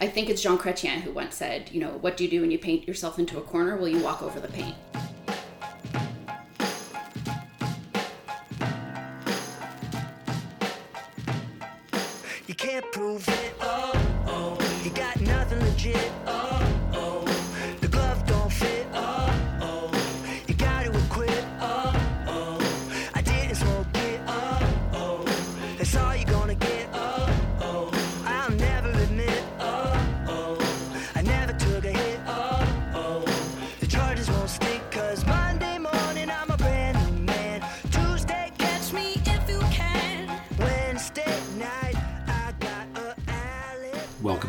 I think it's Jean Chrétien who once said, you know, what do you do when you paint yourself into a corner? Will you walk over the paint?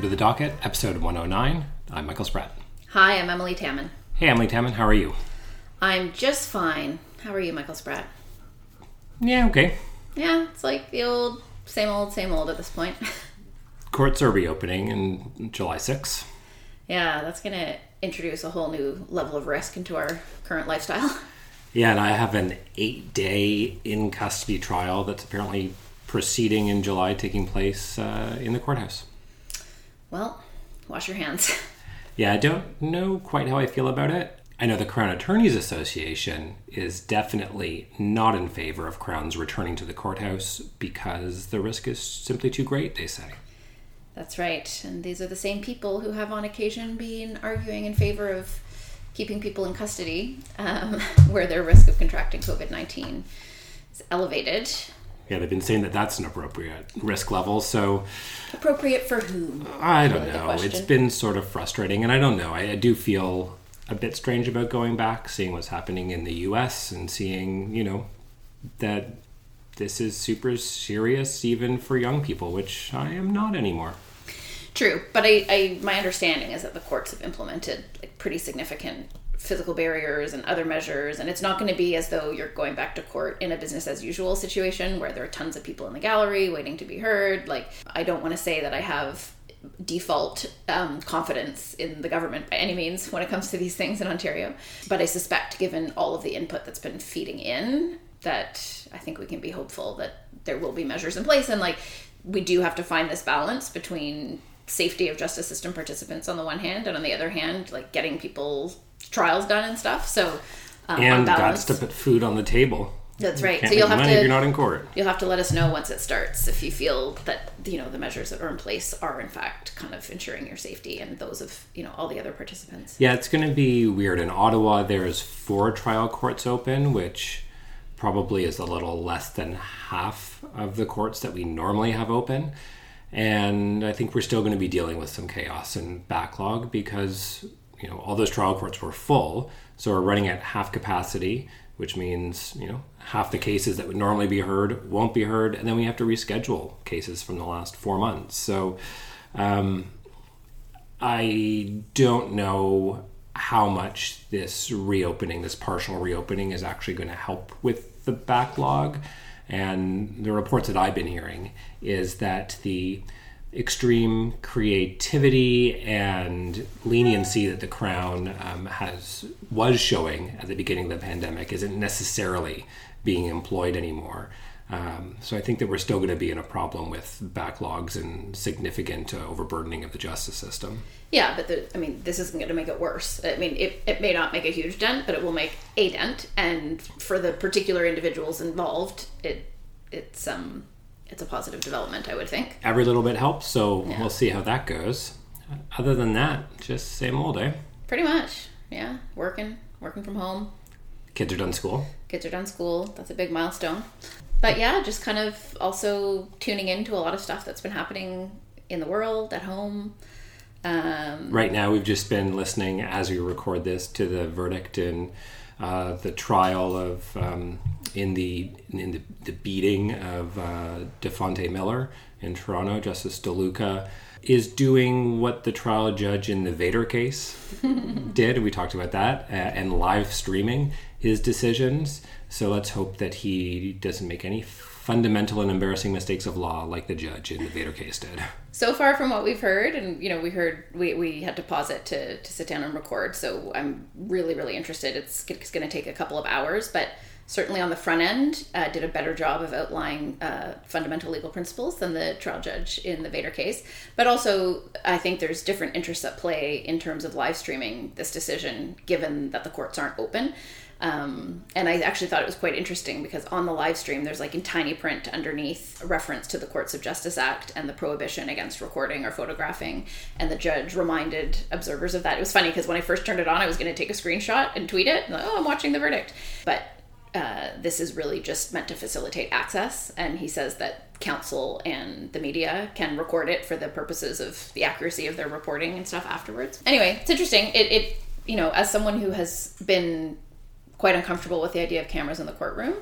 To the docket, episode 109. I'm Michael Spratt. Hi, I'm Emilie Taman. Hey, Emilie Taman, how are you? I'm just fine. How are you, Michael Spratt? Yeah, okay. Yeah, it's like the old, same old, same old at this point. Courts are reopening in July 6th. yeah, that's going to introduce a whole new level of risk into our current lifestyle. Yeah, and I have an eight day in custody trial that's apparently proceeding in July, taking place uh, in the courthouse. Well, wash your hands. Yeah, I don't know quite how I feel about it. I know the Crown Attorneys Association is definitely not in favor of Crowns returning to the courthouse because the risk is simply too great, they say. That's right. And these are the same people who have on occasion been arguing in favor of keeping people in custody um, where their risk of contracting COVID 19 is elevated. Yeah, they've been saying that that's an appropriate risk level, so Appropriate for whom? I don't know. It's been sort of frustrating, and I don't know. I, I do feel a bit strange about going back, seeing what's happening in the U.S. and seeing, you know, that this is super serious even for young people, which I am not anymore. True, but I, I my understanding is that the courts have implemented like pretty significant physical barriers and other measures, and it's not going to be as though you're going back to court in a business as usual situation where there are tons of people in the gallery waiting to be heard. Like I don't want to say that I have default um, confidence in the government by any means when it comes to these things in Ontario, but I suspect, given all of the input that's been feeding in, that I think we can be hopeful that there will be measures in place and like we do have to find this balance between safety of justice system participants on the one hand and on the other hand like getting people's trials done and stuff so um, And guts to put food on the table. that's right Can't so you'll have to you're not in court. you'll have to let us know once it starts if you feel that you know the measures that are in place are in fact kind of ensuring your safety and those of you know all the other participants Yeah, it's going to be weird. In Ottawa, there's four trial courts open, which probably is a little less than half of the courts that we normally have open. And I think we're still going to be dealing with some chaos and backlog because, you know, all those trial courts were full. So we're running at half capacity, which means, you know, half the cases that would normally be heard won't be heard. And then we have to reschedule cases from the last four months. So, um, I don't know how much this reopening, this partial reopening, is actually going to help with the backlog. And the reports that I've been hearing is that the extreme creativity and leniency that the crown um, has was showing at the beginning of the pandemic isn't necessarily being employed anymore. Um, so I think that we're still going to be in a problem with backlogs and significant uh, overburdening of the justice system. Yeah, but the, I mean, this isn't going to make it worse. I mean, it, it may not make a huge dent, but it will make a dent. And for the particular individuals involved, it it's um it's a positive development, I would think. Every little bit helps, so Yeah. we'll see how that goes. Other than that, just same old, eh? Pretty much, yeah. Working, working from home. Kids are done school. Kids are done school. That's a big milestone. But yeah, just kind of also tuning into a lot of stuff that's been happening in the world, at home. Um, Right now, we've just been listening as we record this to the verdict in uh, the trial of um, in the in the, the beating of uh, Dafonte Miller in Toronto. Justice Di Luca is doing what the trial judge in the Vader case did. We talked about that uh, and live streaming his decisions. So let's hope that he doesn't make any fundamental and embarrassing mistakes of law like the judge in the Vader case did. so far from what we've heard and you know we heard we, we had to pause it to, to sit down and record so i'm really really interested it's, it's going to take a couple of hours but certainly on the front end, uh, did a better job of outlining uh, fundamental legal principles than the trial judge in the Vader case. But also, I think there's different interests at play in terms of live streaming this decision, given that the courts aren't open. Um, and I actually thought it was quite interesting because on the live stream, there's like in tiny print underneath reference to the Courts of Justice Act and the prohibition against recording or photographing. And the judge reminded observers of that. It was funny because when I first turned it on, I was going to take a screenshot and tweet it. Like, oh, I'm watching the verdict. But uh, this is really just meant to facilitate access. And he says that counsel and the media can record it for the purposes of the accuracy of their reporting and stuff afterwards. Anyway, it's interesting. It, it you know, as someone who has been quite uncomfortable with the idea of cameras in the courtroom.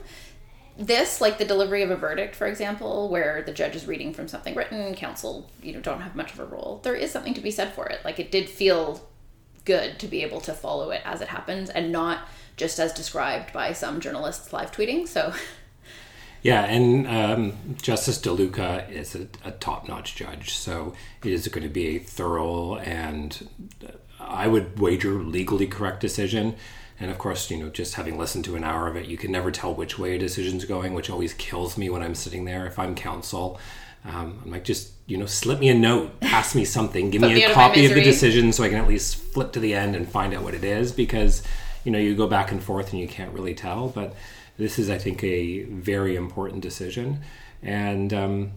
This, like the delivery of a verdict, for example, where the judge is reading from something written, counsel, you know, don't have much of a role. There is something to be said for it. Like it did feel good to be able to follow it as it happens and not just as described by some journalists live tweeting. So Yeah, and um, Justice Di Luca is a, a top notch judge, so it is going to be a thorough and uh, I would wager legally correct decision. And of course, you know, just having listened to an hour of it, you can never tell which way a decision's going, which always kills me when I'm sitting there. If I'm counsel, um, I'm like, just, you know, slip me a note, pass me something, give me a out of copy of the decision so I can at least flip to the end and find out what it is because, you know, you go back and forth and you can't really tell. But this is, I think, a very important decision. And, um,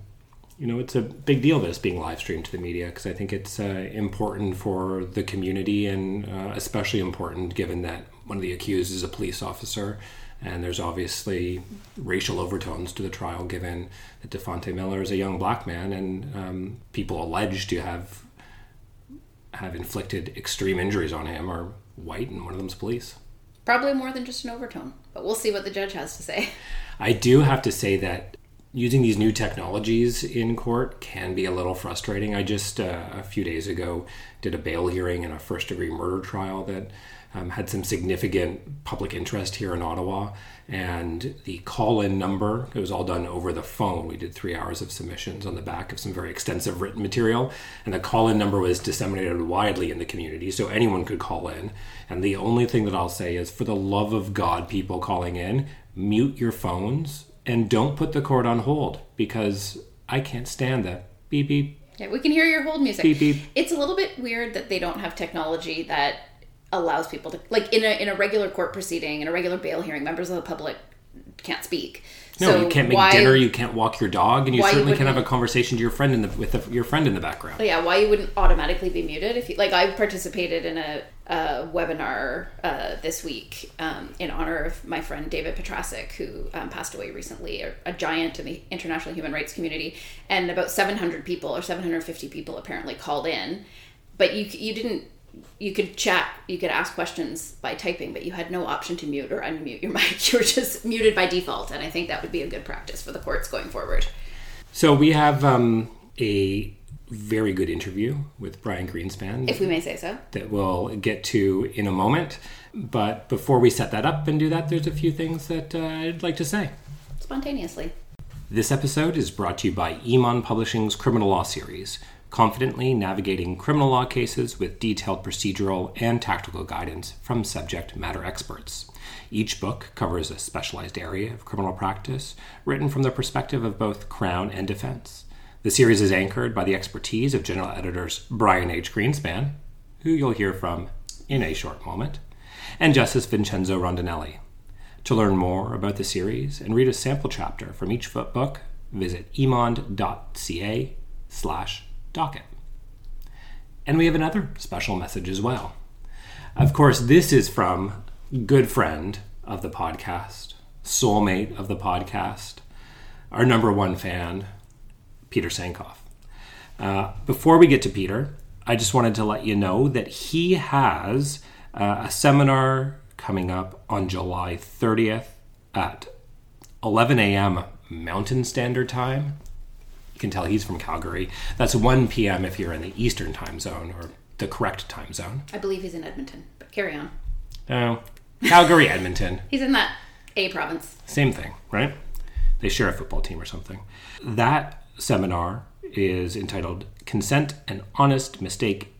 you know, it's a big deal this being live streamed to the media because I think it's uh, important for the community and uh, especially important given that one of the accused is a police officer. And there's obviously racial overtones to the trial given that Dafonte Miller is a young black man and um, people alleged to have have inflicted extreme injuries on him are white and one of them's police. Probably more than just an overtone. But we'll see what the judge has to say. I do have to say that using these new technologies in court can be a little frustrating. I just uh, a few days ago did a bail hearing in a first degree murder trial that um, had some significant public interest here in Ottawa. And the call in number, it was all done over the phone. We did three hours of submissions on the back of some very extensive written material. And the call in number was disseminated widely in the community, so anyone could call in. And the only thing that I'll say is for the love of God, people calling in, mute your phones and don't put the court on hold because I can't stand that. Beep beep. Yeah, we can hear your hold music. Beep, beep. It's a little bit weird that they don't have technology that allows people to like in a in a regular court proceeding in a regular bail hearing, members of the public can't speak. No, So you can't make why- dinner. You can't walk your dog, and you certainly can't have a conversation to your friend in the with the, your friend in the background. Oh, yeah, why you wouldn't automatically be muted if you like? I participated in a, a webinar uh, this week um, in honor of my friend David Petrasek, who um, passed away recently, a, a giant in the international human rights community, and about 700 people or 750 people apparently called in, but you you didn't. You could chat, you could ask questions by typing, but you had no option to mute or unmute your mic. You were just muted by default, and I think that would be a good practice for the courts going forward. So we have um, a very good interview with Brian Greenspan If we may say so. that we'll get to in a moment. But before we set that up and do that, there's a few things that uh, I'd like to say. Spontaneously. This episode is brought to you by Emond Publishing's Criminal Law Series, confidently navigating criminal law cases with detailed procedural and tactical guidance from subject matter experts. Each book covers a specialized area of criminal practice, written from the perspective of both Crown and defense. The series is anchored by the expertise of general editors Brian H. Greenspan, who you'll hear from in a short moment, and Justice Vincenzo Rondinelli. To learn more about the series and read a sample chapter from each book, visit emond.ca slash docket. And we have another special message as well. Of course, this is from good friend of the podcast, soulmate of the podcast, our number one fan, Peter Sankoff. Uh, before we get to Peter, I just wanted to let you know that he has uh, a seminar coming up on July 30th at 11 a.m. Mountain Standard Time. You can tell he's from Calgary. That's 1 p.m. if you're in the Eastern time zone or the correct time zone. I believe he's in Edmonton, but carry on. Oh, Calgary, Edmonton. He's in that A province. Same thing, right? They share a football team or something. That seminar is entitled "Consent and Honest Mistake,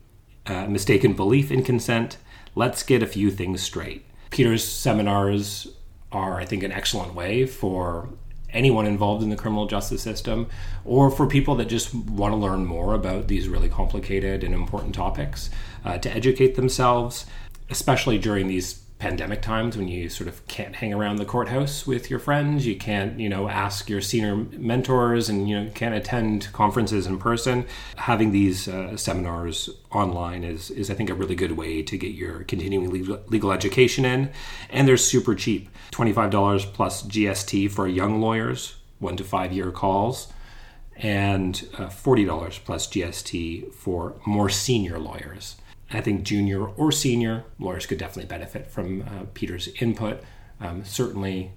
uh, Mistaken Belief in Consent." Let's get a few things straight. Peter's seminars are, I think, an excellent way for anyone involved in the criminal justice system or for people that just want to learn more about these really complicated and important topics uh, to educate themselves, especially during these pandemic times when you sort of can't hang around the courthouse with your friends you can't you know ask your senior mentors and you know can't attend conferences in person. Having these uh, seminars online is is i think a really good way to get your continuing legal, legal education in. And they're super cheap. $25 plus gst for young lawyers one to five year calls and uh, $40 plus gst for more senior lawyers I think junior or senior lawyers could definitely benefit from uh, Peter's input. Um, certainly,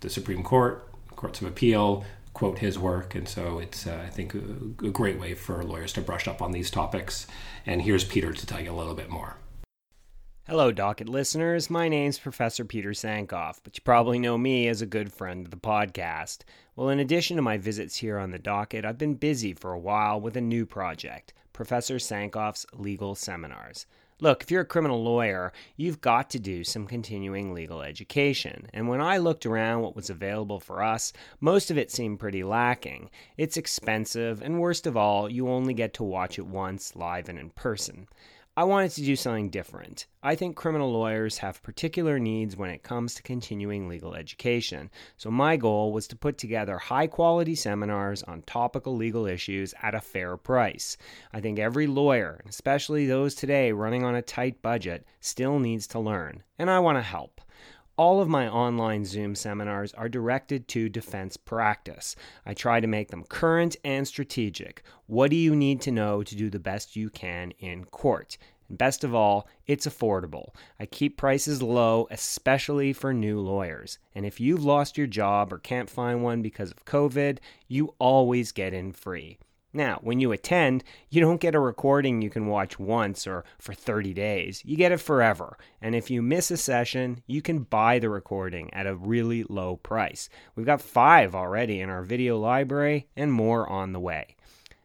the Supreme Court, courts of appeal quote his work, and so it's uh, I think a, a great way for lawyers to brush up on these topics. And here's Peter to tell you a little bit more. Hello, docket listeners. My name's Professor Peter Sankoff, but you probably know me as a good friend of the podcast. Well, in addition to my visits here on the docket, I've been busy for a while with a new project. Professor Sankoff's legal seminars. Look, if you're a criminal lawyer, you've got to do some continuing legal education. And when I looked around what was available for us, most of it seemed pretty lacking. It's expensive, and worst of all, you only get to watch it once live and in person. I wanted to do something different. I think criminal lawyers have particular needs when it comes to continuing legal education. So, my goal was to put together high quality seminars on topical legal issues at a fair price. I think every lawyer, especially those today running on a tight budget, still needs to learn, and I want to help. All of my online Zoom seminars are directed to defense practice. I try to make them current and strategic. What do you need to know to do the best you can in court? And best of all, it's affordable. I keep prices low, especially for new lawyers. And if you've lost your job or can't find one because of COVID, you always get in free. Now, when you attend, you don't get a recording you can watch once or for 30 days. You get it forever. And if you miss a session, you can buy the recording at a really low price. We've got five already in our video library and more on the way.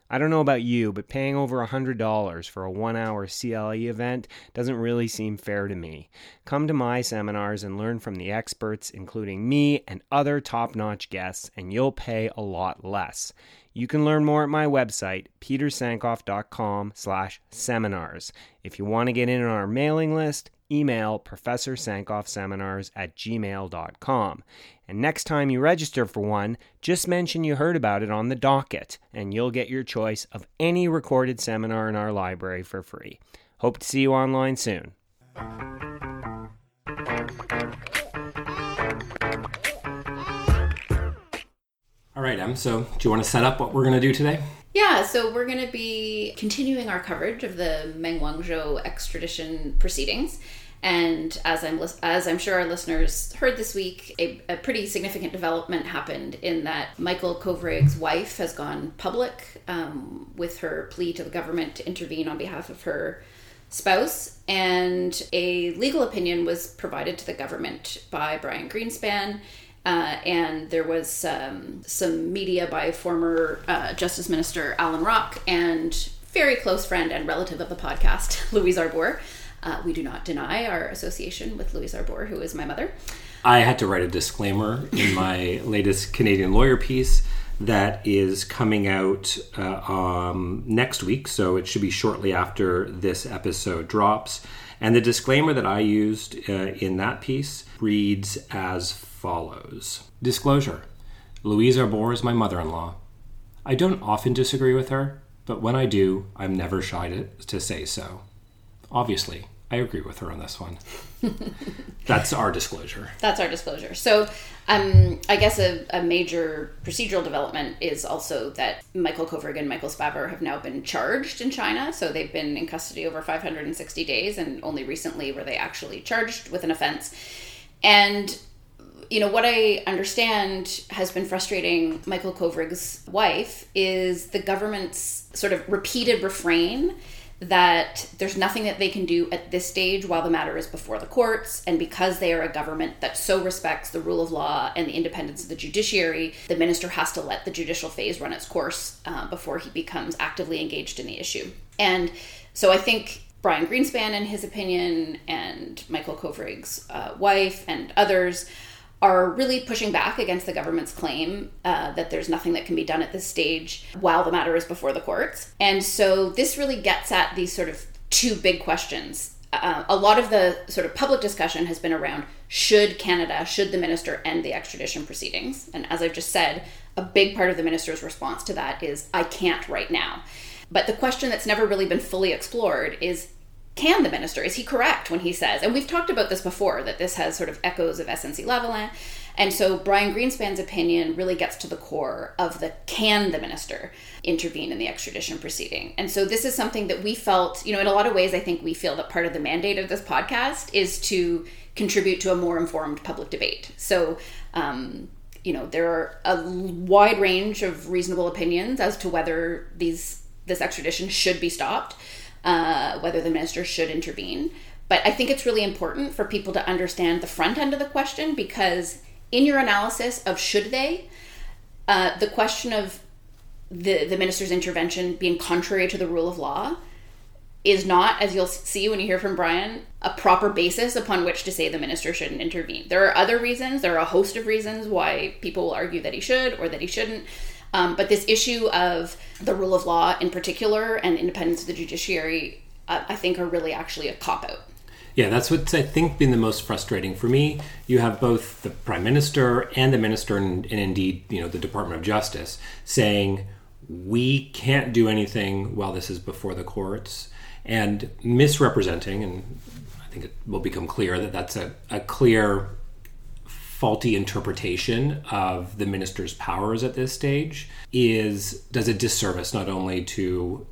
I don't know about you, but paying over $100 for a one hour CLE event doesn't really seem fair to me. Come to my seminars and learn from the experts, including me and other top notch guests, and you'll pay a lot less. You can learn more at my website, petersankoff.com slash seminars. If you want to get in on our mailing list, email Professor Sankoff Seminars at gmail.com. And next time you register for one, just mention you heard about it on the docket, and you'll get your choice of any recorded seminar in our library for free. Hope to see you online soon. All right, Em. So, do you want to set up what we're going to do today? Yeah, so we're going to be continuing our coverage of the Meng Wanzhou extradition proceedings. And as I'm as I'm sure our listeners heard this week, a, a pretty significant development happened in that Michael Kovrig's wife has gone public um, with her plea to the government to intervene on behalf of her spouse, and a legal opinion was provided to the government by Brian Greenspan. Uh, and there was um, some media by former uh, Justice Minister Allan Rock and very close friend and relative of the podcast, Louise Arbour. Uh, we do not deny our association with Louise Arbour, who is my mother. I had to write a disclaimer in my latest Canadian lawyer piece that is coming out uh, um, next week, so it should be shortly after this episode drops. And the disclaimer that I used uh, in that piece reads as follows Disclosure Louise Arbour is my mother in law. I don't often disagree with her, but when I do, I'm never shy to, to say so. Obviously, I agree with her on this one. That's our disclosure. That's our disclosure. So, um, I guess a, a, major procedural development is also that Michael Kovrig and Michael Spavor have now been charged in China. So they've been in custody over 560 days, and only recently were they actually charged with an offense. And you know what I understand has been frustrating Michael Kovrig's wife is the government's sort of repeated refrain that there's nothing that they can do at this stage while the matter is before the courts. And because they are a government that so respects the rule of law and the independence of the judiciary, the minister has to let the judicial phase run its course uh, before he becomes actively engaged in the issue. And so I think Brian Greenspan, in his opinion, and Michael Kovrig's uh, wife and others are really pushing back against the government's claim uh, that there's nothing that can be done at this stage while the matter is before the courts. And so this really gets at these sort of two big questions. Uh, a lot of the sort of public discussion has been around should Canada, should the minister end the extradition proceedings? And as I've just said, a big part of the minister's response to that is I can't right now. But the question that's never really been fully explored is can the minister? Is he correct when he says, and we've talked about this before, that this has sort of echoes of SNC-Lavalin. And so Brian Greenspan's opinion really gets to the core of the can the minister intervene in the extradition proceeding. And so this is something that we felt, you know, in a lot of ways, I think we feel that part of the mandate of this podcast is to contribute to a more informed public debate. So, um, you know, there are a wide range of reasonable opinions as to whether these this extradition should be stopped uh, whether the minister should intervene. But I think it's really important for people to understand the front end of the question because in your analysis of should they, uh, the question of the, the minister's intervention being contrary to the rule of law is not, as you'll see when you hear from Brian, a proper basis upon which to say the minister shouldn't intervene. There are other reasons, there are a host of reasons why people will argue that he should or that he shouldn't. Um, but this issue of the rule of law in particular and independence of the judiciary, uh, I think, are really actually a cop out. Yeah, that's what's I think been the most frustrating for me. You have both the prime minister and the minister, and, and indeed, you know, the Department of Justice saying we can't do anything while this is before the courts, and misrepresenting. And I think it will become clear that that's a, a clear faulty interpretation of the minister's powers at this stage is does a disservice not only to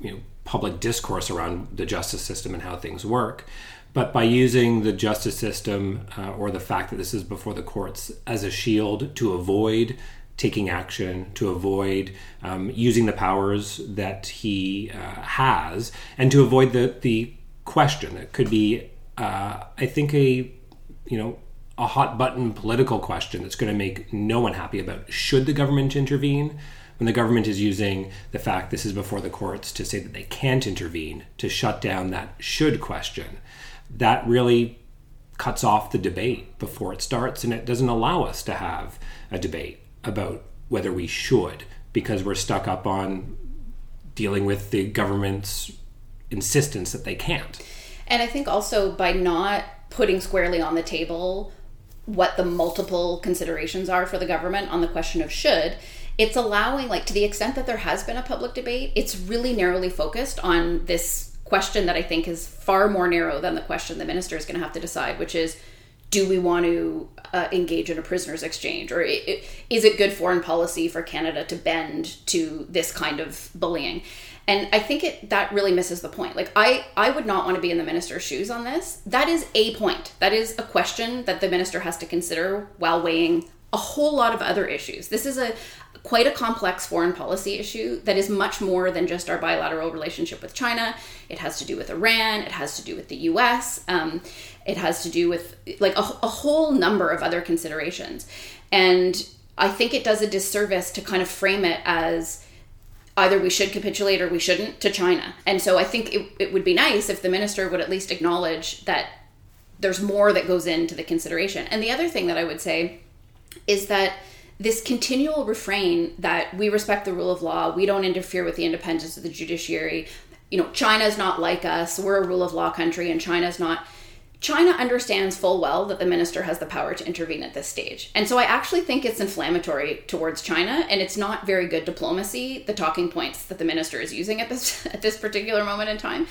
you know public discourse around the justice system and how things work but by using the justice system uh, or the fact that this is before the courts as a shield to avoid taking action to avoid um, using the powers that he uh, has and to avoid the the question that could be uh, I think a you know a hot button political question that's going to make no one happy about should the government intervene when the government is using the fact this is before the courts to say that they can't intervene to shut down that should question. That really cuts off the debate before it starts and it doesn't allow us to have a debate about whether we should because we're stuck up on dealing with the government's insistence that they can't. And i think also by not putting squarely on the table what the multiple considerations are for the government on the question of should it's allowing like to the extent that there has been a public debate it's really narrowly focused on this question that i think is far more narrow than the question the minister is going to have to decide which is do we want to uh, engage in a prisoners exchange? Or is it good foreign policy for canada to bend to this kind of bullying and i think it that really misses the point. Like i i would not want to be in the minister's shoes on this. That is a point. That is a question that the minister has to consider while weighing a whole lot of other issues. This is a quite a complex foreign policy issue that is much more than just our bilateral relationship with china. It has to do with iran. It has to do with the us um, it has to do with like a, a whole number of other considerations. And i think it does a disservice to kind of frame it as either we should capitulate or we shouldn't to China. And so I think it, it would be nice if the minister would at least acknowledge that there's more that goes into the consideration. And the other thing that I would say is that this continual refrain that we respect the rule of law, we don't interfere with the independence of the judiciary. You know, China's not like us. We're a rule of law country and China's not China understands full well that the minister has the power to intervene at this stage. And so I actually think it's inflammatory towards China and it's not very good diplomacy, the talking points that the minister is using at this at this particular moment in time.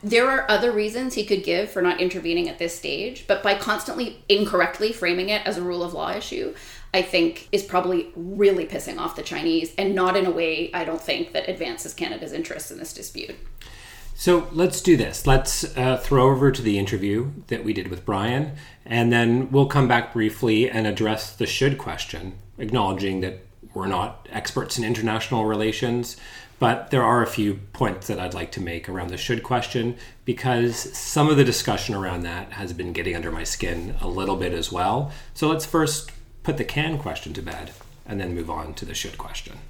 There are other reasons he could give for not intervening at this stage, but by constantly incorrectly framing it as a rule of law issue, I think is probably really pissing off the Chinese and not in a way I don't think that advances Canada's interests in this dispute. So let's do this. Let's uh, throw over to the interview that we did with Brian, and then we'll come back briefly and address the should question, acknowledging that we're not experts in international relations, but there are a few points that I'd like to make around the should question because some of the discussion around that has been getting under my skin a little bit as well. So let's first put the can question to bed and then move on to the should question.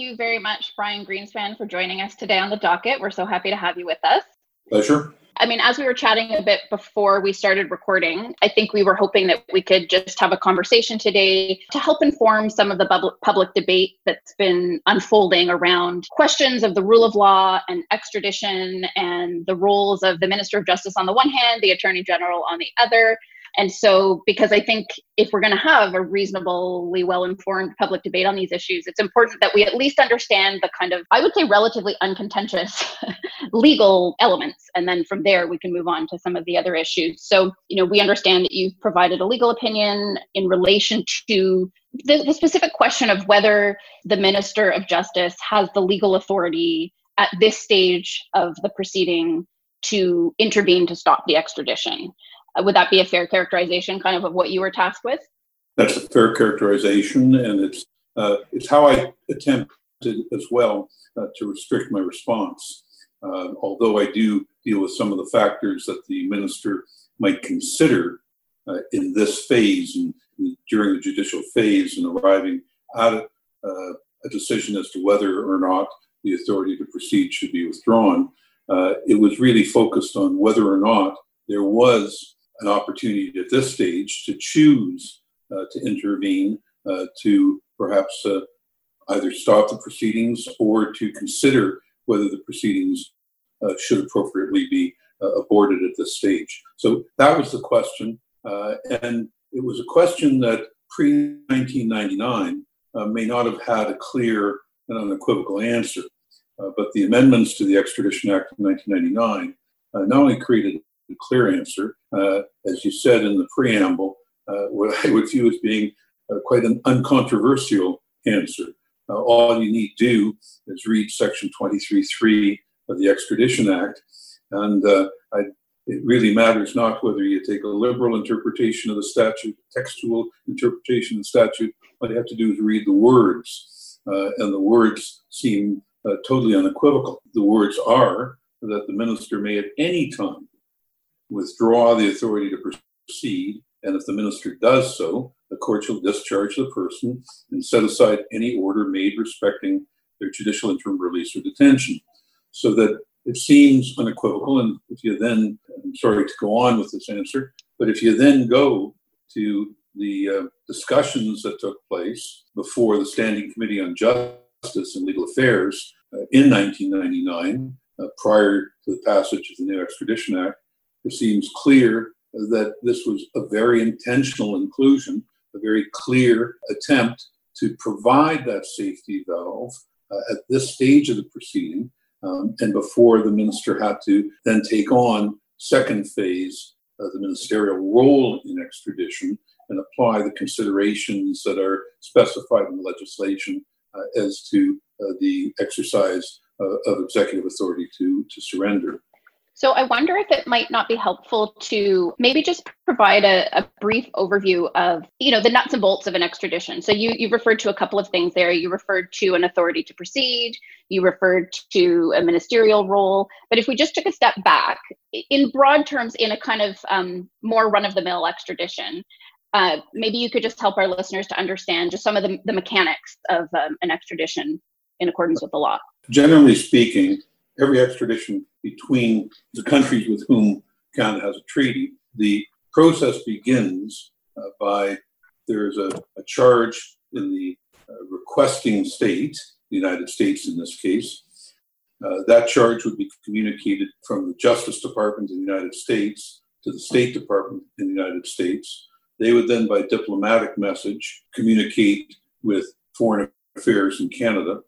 You very much, Brian Greenspan, for joining us today on the docket. We're so happy to have you with us. Pleasure. I mean, as we were chatting a bit before we started recording, I think we were hoping that we could just have a conversation today to help inform some of the public, public debate that's been unfolding around questions of the rule of law and extradition and the roles of the Minister of Justice on the one hand, the Attorney General on the other, and so, because I think if we're going to have a reasonably well informed public debate on these issues, it's important that we at least understand the kind of, I would say, relatively uncontentious legal elements. And then from there, we can move on to some of the other issues. So, you know, we understand that you've provided a legal opinion in relation to the, the specific question of whether the Minister of Justice has the legal authority at this stage of the proceeding to intervene to stop the extradition. Uh, would that be a fair characterization, kind of, of what you were tasked with? That's a fair characterization, and it's uh, it's how I attempted as well uh, to restrict my response. Uh, although I do deal with some of the factors that the minister might consider uh, in this phase and during the judicial phase and arriving at uh, a, decision as to whether or not the authority to proceed should be withdrawn, it was really focused on whether or not there was an opportunity at this stage to choose uh, to intervene uh, to perhaps uh, either stop the proceedings or to consider whether the proceedings uh, should appropriately be uh, aborted at this stage. So that was the question. Uh, and it was a question that pre 1999 may not have had a clear and unequivocal answer. but the amendments to the Extradition Act of 1999 not only created clear answer. Uh, as you said in the preamble, uh, what I would view as being uh, quite an uncontroversial answer. Uh, all you need do is read Section 23.3 of the Extradition Act, and uh, I, it really matters not whether you take a liberal interpretation of the statute, textual interpretation of the statute. All you have to do is read the words, uh, and the words seem totally unequivocal. The words are that the minister may at any time withdraw the authority to proceed, and if the minister does so, the court shall discharge the person and set aside any order made respecting their judicial interim release or detention. So that it seems unequivocal. And if you then, I'm sorry to go on with this answer, but if you then go to the uh, discussions that took place before the Standing Committee on Justice and Legal Affairs uh, in 1999, uh, prior to the passage of the new Extradition Act, it seems clear that this was a very intentional inclusion, a very clear attempt to provide that safety valve uh, at this stage of the proceeding um, and before the minister had to then take on second phase of the ministerial role in extradition and apply the considerations that are specified in the legislation uh, as to uh, the exercise uh, of executive authority to, to surrender. So I wonder if it might not be helpful to maybe just provide a, a, brief overview of, you know, the nuts and bolts of an extradition. So you you referred to a couple of things there. You referred to an authority to proceed. You referred to a ministerial role. But if we just took a step back, in broad terms, in a kind of um, more run-of-the-mill extradition, uh, maybe you could just help our listeners to understand just some of the, the mechanics of um, an extradition in accordance with the law. Generally speaking, every extradition between the countries with whom Canada has a treaty, the process begins uh, by there's a, a, charge in the uh, requesting state, the United States in this case. Uh, that charge would be communicated from the Justice Department in the United States to the State Department in the United States. They would then, by diplomatic message, communicate with Foreign Affairs in Canada.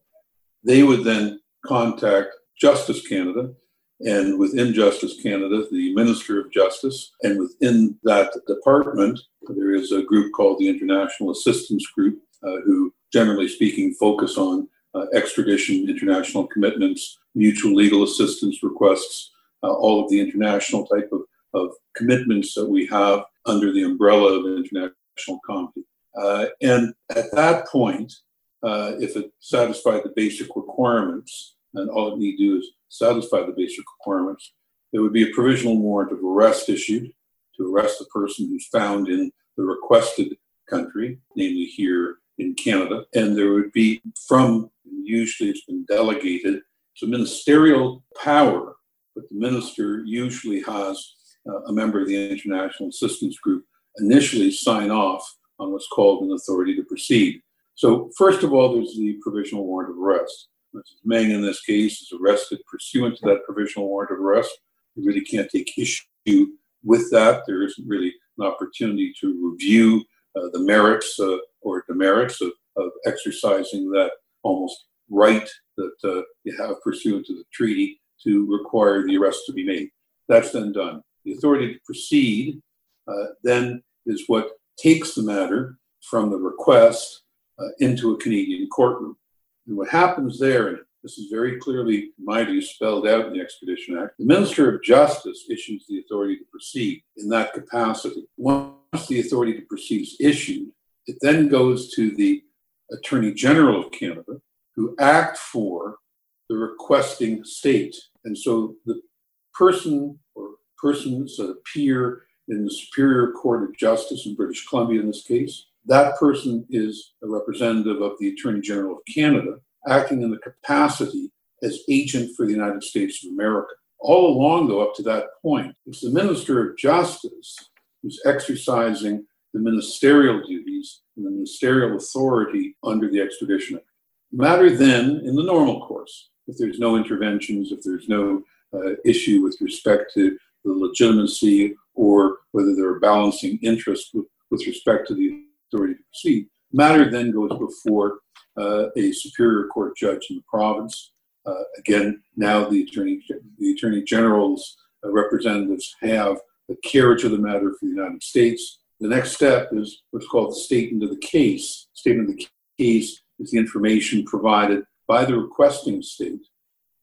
They would then contact Justice Canada, and within Justice Canada, the Minister of Justice. And within that department, there is a group called the International Assistance Group, uh, who, generally speaking, focus on uh, extradition, international commitments, mutual legal assistance requests, uh, all of the international type of, of commitments that we have under the umbrella of international comity. Uh, and at that point, uh, if it satisfied the basic requirements, and all it need to do is satisfy the basic requirements, there would be a provisional warrant of arrest issued to arrest the person who's found in the requested country, namely here in Canada. And there would be, from usually it's been delegated. A ministerial power, but the minister usually has uh, a member of the International Assistance Group initially sign off on what's called an authority to proceed. So, first of all, there's the provisional warrant of arrest. Meng, in this case, is arrested pursuant to that provisional warrant of arrest. You really can't take issue with that. There isn't really an opportunity to review uh, the merits uh, or demerits of, of exercising that almost right that uh, you have pursuant to the treaty to require the arrest to be made. That's then done. The authority to proceed uh, then is what takes the matter from the request uh, into a Canadian courtroom. And what happens there, and this is very clearly, view, spelled out in the Extradition Act, the Minister of Justice issues the authority to proceed in that capacity. Once the authority to proceed is issued, it then goes to the Attorney General of Canada, who act for the requesting state. And so the person or persons that appear in the Superior Court of Justice in British Columbia in this case, that person is a representative of the Attorney General of Canada, acting in the capacity as agent for the United States of America. All along, though, up to that point, it's the Minister of Justice who's exercising the ministerial duties and the ministerial authority under the Extradition Act. Matter then, in the normal course, if there's no interventions, if there's no uh, issue with respect to the legitimacy or whether there are balancing interests with, with respect to the authority to proceed, matter then goes before uh, a superior court judge in the province. Uh, again, now the attorney, the attorney general's uh, representatives have the carriage of the matter for the United States. The next step is what's called the statement of the case. Statement of the case is the information provided by the requesting state,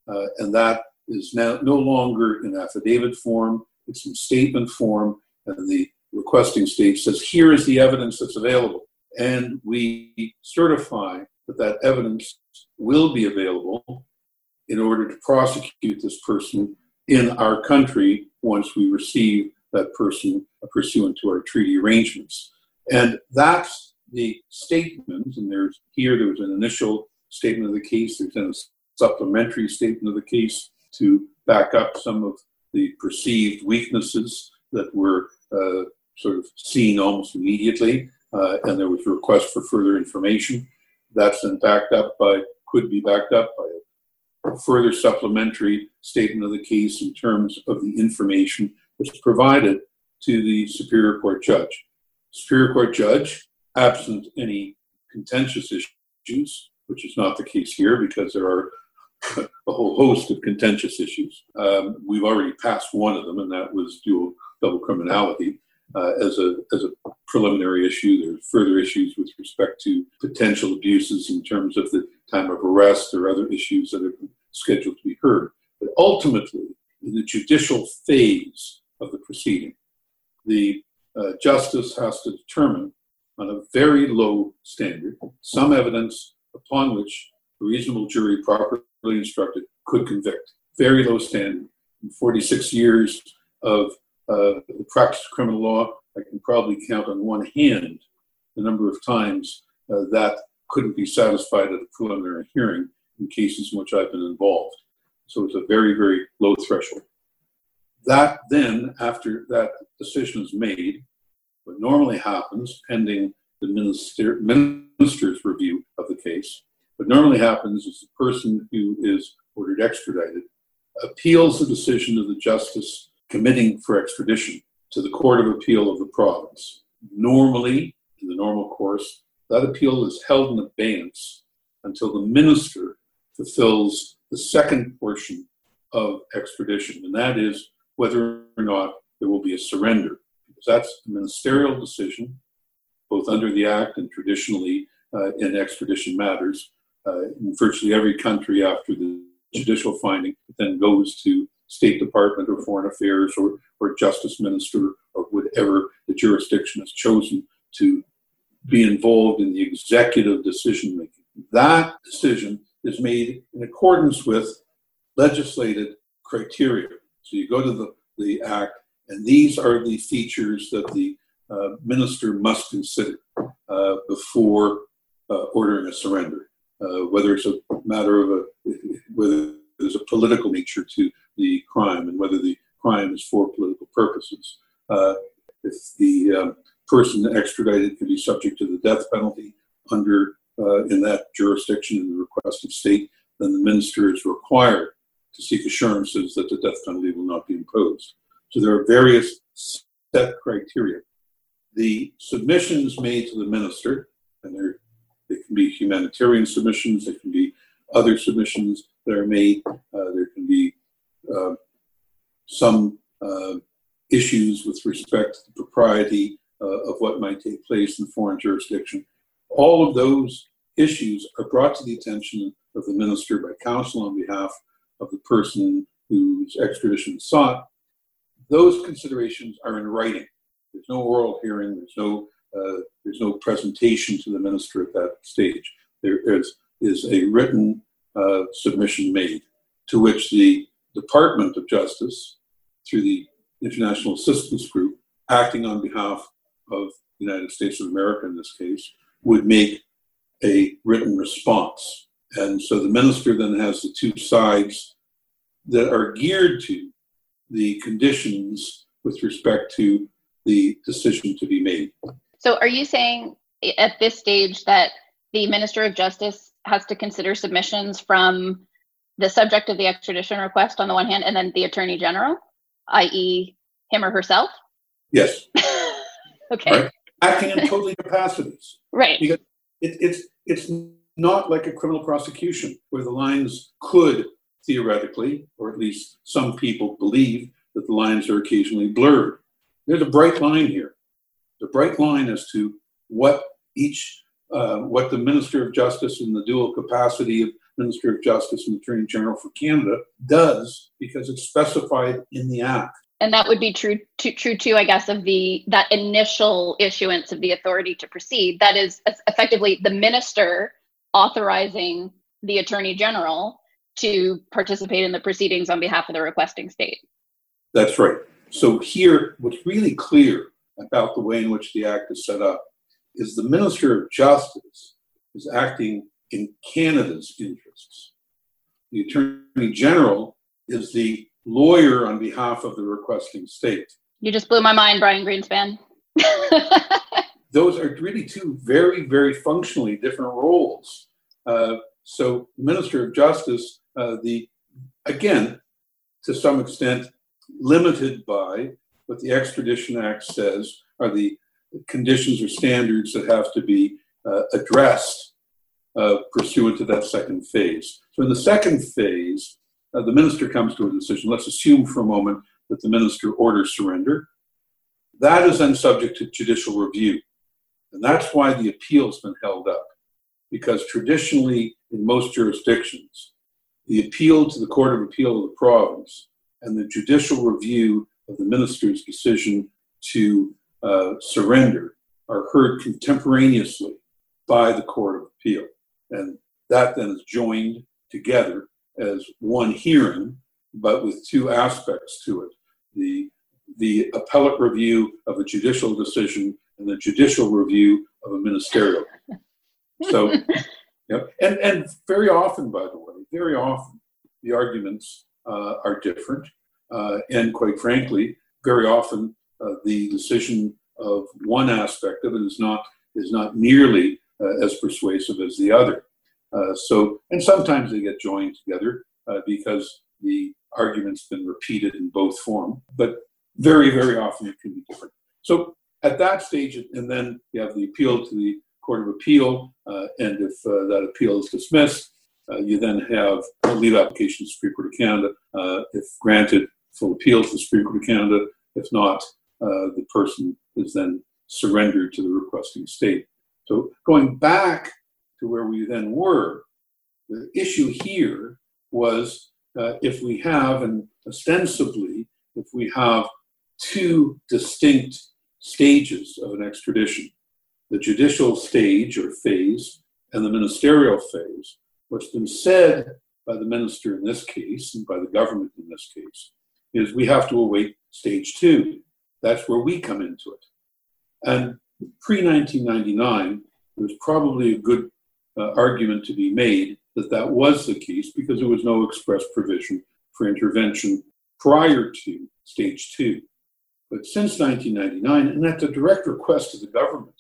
uh, and that is now no longer in affidavit form, it's in statement form, and the requesting state says, here is the evidence that's available. And we certify that that evidence will be available in order to prosecute this person in our country once we receive that person pursuant to our treaty arrangements. And that's the statement, and there's here there was an initial statement of the case, there's then a supplementary statement of the case to back up some of the perceived weaknesses that were uh, sort of seen almost immediately, uh, and there was a request for further information. That's then backed up by, could be backed up by a further supplementary statement of the case in terms of the information that's provided to the Superior Court judge. Superior Court judge, absent any contentious issues, which is not the case here because there are a whole host of contentious issues. Um, we've already passed one of them, and that was dual double criminality. Uh, as a as a preliminary issue, there are further issues with respect to potential abuses in terms of the time of arrest or other issues that are scheduled to be heard. But ultimately, in the judicial phase of the proceeding, the uh, justice has to determine on a very low standard some evidence upon which a reasonable jury properly instructed could convict. Very low standard. In 46 years of uh, practice of criminal law, I can probably count on one hand the number of times uh, that couldn't be satisfied at a preliminary hearing in cases in which I've been involved. So it's a very, very low threshold. That then, after that decision is made, what normally happens, pending the minister, minister's review of the case, what normally happens is the person who is ordered extradited appeals the decision of the justice committing for extradition to the Court of Appeal of the province. Normally, in the normal course, that appeal is held in abeyance until the minister fulfills the second portion of extradition, and that is whether or not there will be a surrender. Because that's a ministerial decision, both under the Act and traditionally uh, in extradition matters. Uh, in virtually every country after the judicial finding, then goes to State Department or Foreign Affairs or, or Justice Minister or whatever the jurisdiction has chosen to be involved in the executive decision making. That decision is made in accordance with legislated criteria. So you go to the, the Act, and these are the features that the uh, minister must consider uh, before uh, ordering a surrender. uh, whether it's a matter of a, whether there's a political nature to the crime and whether the crime is for political purposes. Uh, if the um, person extradited can be subject to the death penalty under uh, in that jurisdiction in the request of state, then the minister is required to seek assurances that the death penalty will not be imposed. So there are various set criteria. The submissions made to the minister, and they can be humanitarian submissions, they can be other submissions that are made, uh, there can be uh, some uh, issues with respect to the propriety of what might take place in foreign jurisdiction. All of those issues are brought to the attention of the minister by counsel on behalf of the person whose extradition is sought. Those considerations are in writing. There's no oral hearing. There's no uh, there's no presentation to the minister at that stage. There is is a written uh, submission made to which the Department of Justice, through the International Assistance Group, acting on behalf of the United States of America in this case, would make a written response. And so the minister then has the two sides that are geared to the conditions with respect to the decision to be made. So, are you saying at this stage that the Minister of Justice has to consider submissions from the subject of the extradition request on the one hand, and then the Attorney General, i.e., him or herself? Yes. okay. Right? Acting in totally capacities. Right. Because it, it's it's not like a criminal prosecution where the lines could theoretically, or at least some people believe that the lines are occasionally blurred. There's a bright line here. The bright line as to what each, uh, what the Minister of Justice in the dual capacity of Minister of Justice and Attorney General for Canada does because it's specified in the Act. And that would be true to, true too, I guess, of the that initial issuance of the authority to proceed. That is effectively the minister authorizing the attorney general to participate in the proceedings on behalf of the requesting state. That's right. So here, what's really clear about the way in which the act is set up is the Minister of Justice is acting in Canada's interests. The Attorney General is the lawyer on behalf of the requesting state. You just blew my mind, Brian Greenspan. Those are really two very, very functionally different roles. Uh, so, Minister of Justice, uh, the again, to some extent, limited by what the Extradition Act says are the conditions or standards that have to be uh, addressed uh, pursuant to that second phase. So, in the second phase, uh, the minister comes to a decision. Let's assume for a moment that the minister orders surrender. That is then subject to judicial review. And that's why the appeal's been held up. Because traditionally, in most jurisdictions, the appeal to the Court of Appeal of the province and the judicial review of the minister's decision to uh, surrender are heard contemporaneously by the Court of Appeal. And that then is joined together as one hearing, but with two aspects to it the, the appellate review of a judicial decision and the judicial review of a ministerial. So, yep. and, and very often, by the way, very often, the arguments uh, are different. Uh, and quite frankly, very often the decision of one aspect of it is not is not nearly uh, as persuasive as the other. Uh, so, and sometimes they get joined together uh, because the argument's been repeated in both form, but very, very often it can be different. So, at that stage, and then you have the appeal to the Court of Appeal, uh, and if uh, that appeal is dismissed, uh, you then have a leave application to the Supreme Court of Canada. if granted, full appeal to the Supreme Court of Canada. If not, the person is then surrendered to the requesting state. So going back to where we then were, the issue here was uh, if we have, and ostensibly, if we have two distinct stages of an extradition, the judicial stage or phase and the ministerial phase, what's been said by the minister in this case and by the government in this case is we have to await stage two. That's where we come into it. And pre 1999, it was probably a good uh, argument to be made that that was the case because there was no express provision for intervention prior to stage two. But since 1999, and at the direct request of the government,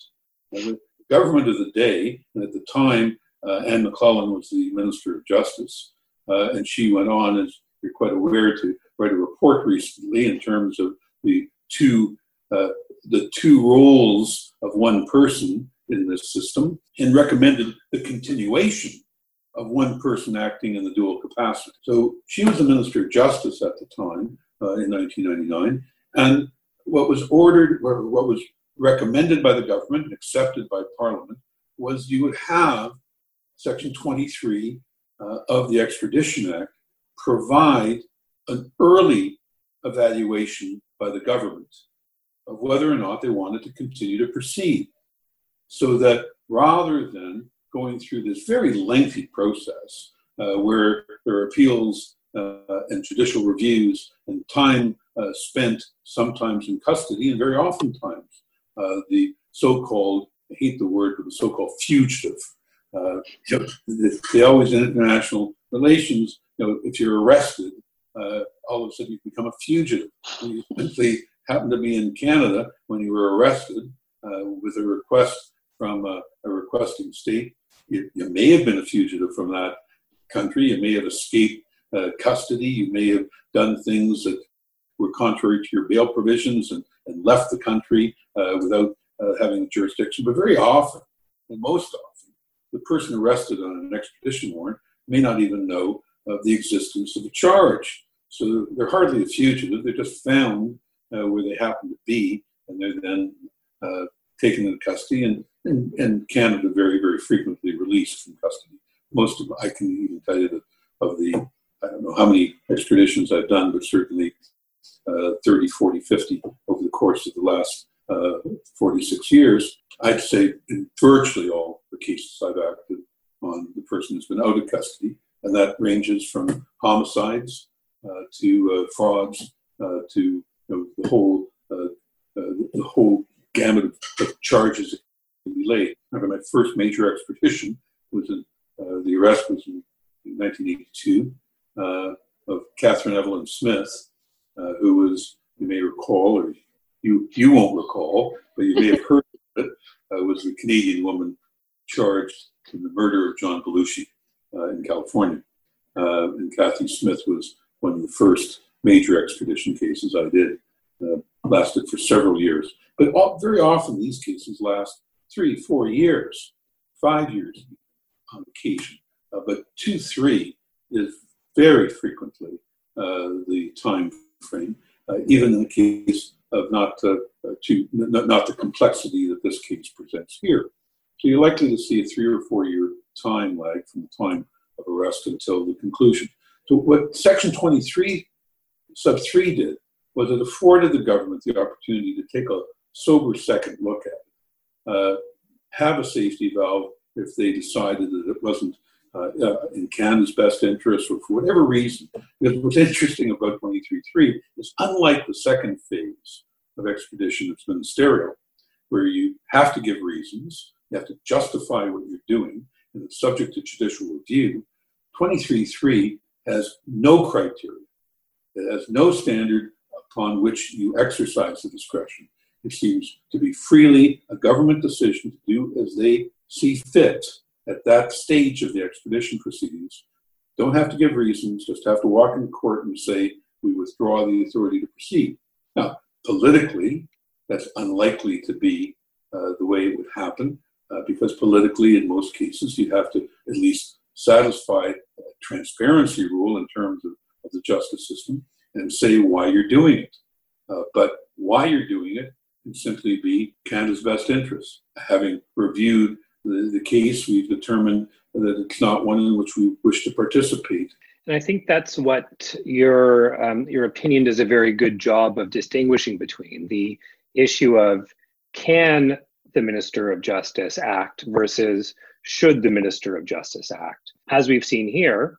the government of the day, and at the time, uh, Anne McLellan was the Minister of Justice, uh, and she went on, as you're quite aware, to write a report recently in terms of the two uh, the two roles of one person in this system, and recommended the continuation of one person acting in the dual capacity. So she was the Minister of Justice at the time uh, in 1999, and what was ordered, or what was recommended by the government and accepted by Parliament, was you would have Section 23 uh, of the Extradition Act provide an early evaluation by the government of whether or not they wanted to continue to proceed. So that rather than going through this very lengthy process uh, where there are appeals uh, and judicial reviews and time uh, spent sometimes in custody and very oftentimes uh, the so-called, I hate the word, but the so-called fugitive. Uh, they always in international relations, you know, if you're arrested, uh, all of a sudden you become a fugitive. You simply happen to be in Canada when you were arrested with a request from a, a requesting state you, you, may have been a fugitive from that country. You may have escaped uh, custody. You may have done things that were contrary to your bail provisions and, and left the country uh, without uh, having jurisdiction. But very often, and most often, the person arrested on an extradition warrant may not even know of the existence of a charge. So they're hardly a fugitive. They're just found uh, where they happen to be, and they're then uh, taken into custody. And and, and Canada very, very frequently released from custody. Most of I can even tell you that of the, I don't know how many extraditions I've done, but certainly uh, 30, 40, 50 over the course of the last uh, 46 years, I'd say in virtually all the cases I've acted on, the person has been out of custody, and that ranges from homicides to uh, frauds uh, to you know, the whole uh, the whole gamut of, of charges that can be laid. Remember my first major expedition was in, uh, the arrest was in, in 1982 uh, of Catherine Evelyn Smith, uh, who was, you may recall, or you, you won't recall, but you may have heard of it, uh, was the Canadian woman charged in the murder of John Belushi uh, in California. Uh, and Kathy Smith was one of the first major extradition cases I did. lasted for several years. But all, very often these cases last three, four years, five years on occasion, uh, but two, three is very frequently uh, the time frame, uh, even in the case of not, uh, to, not, not the complexity that this case presents here. So you're likely to see a three or four year time lag from the time of arrest until the conclusion. So what Section 23 sub 3 did was it afforded the government the opportunity to take a sober second look at it uh, have a safety valve if they decided that it wasn't uh, uh, in Canada's best interest or for whatever reason. Because what's interesting about 23.3 is unlike the second phase of extradition that's ministerial, where you have to give reasons, you have to justify what you're doing, and it's subject to judicial review, 23.3 has no criteria. It has no standard upon which you exercise the discretion. It seems to be freely a government decision to do as they see fit at that stage of the extradition proceedings. Don't have to give reasons, just have to walk in court and say, we withdraw the authority to proceed. Now, politically, that's unlikely to be uh, the way it would happen, uh, because politically, in most cases, you'd have to at least satisfy transparency rule in terms of, of the justice system and say why you're doing it. Uh, but why you're doing it can simply be Canada's best interest. Having reviewed the, the case, we've determined that it's not one in which we wish to participate. And I think that's what your um, your opinion does a very good job of distinguishing between the issue of can the Minister of Justice act versus should the Minister of Justice act. As we've seen here,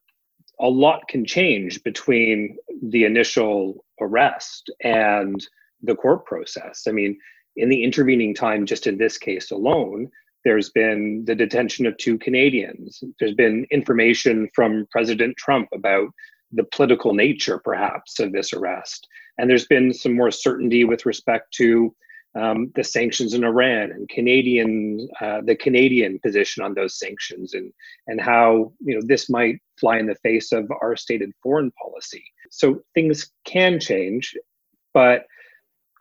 a lot can change between the initial arrest and the court process. I mean, in the intervening time, just in this case alone, There's been the detention of two Canadians. There's been information from President Trump about the political nature, perhaps, of this arrest. And there's been some more certainty with respect to um, the sanctions in Iran and Canadian, uh, the Canadian position on those sanctions, and and how you know this might fly in the face of our stated foreign policy. So things can change, but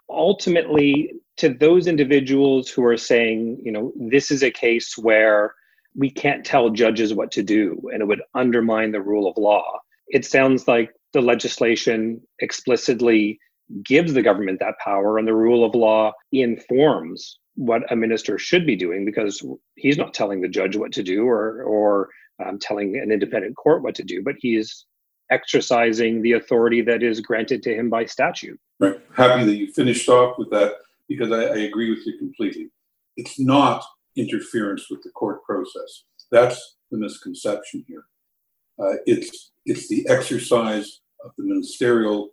ultimately, to those individuals who are saying, you know, this is a case where we can't tell judges what to do, and it would undermine the rule of law. It sounds like the legislation explicitly gives the government that power and the rule of law informs what a minister should be doing because he's not telling the judge what to do or or um, telling an independent court what to do but he's exercising the authority that is granted to him by statute. Right. Happy that you finished off with that because I, I agree with you completely. It's not interference with the court process. That's the misconception here. Uh, it's it's the exercise of the ministerial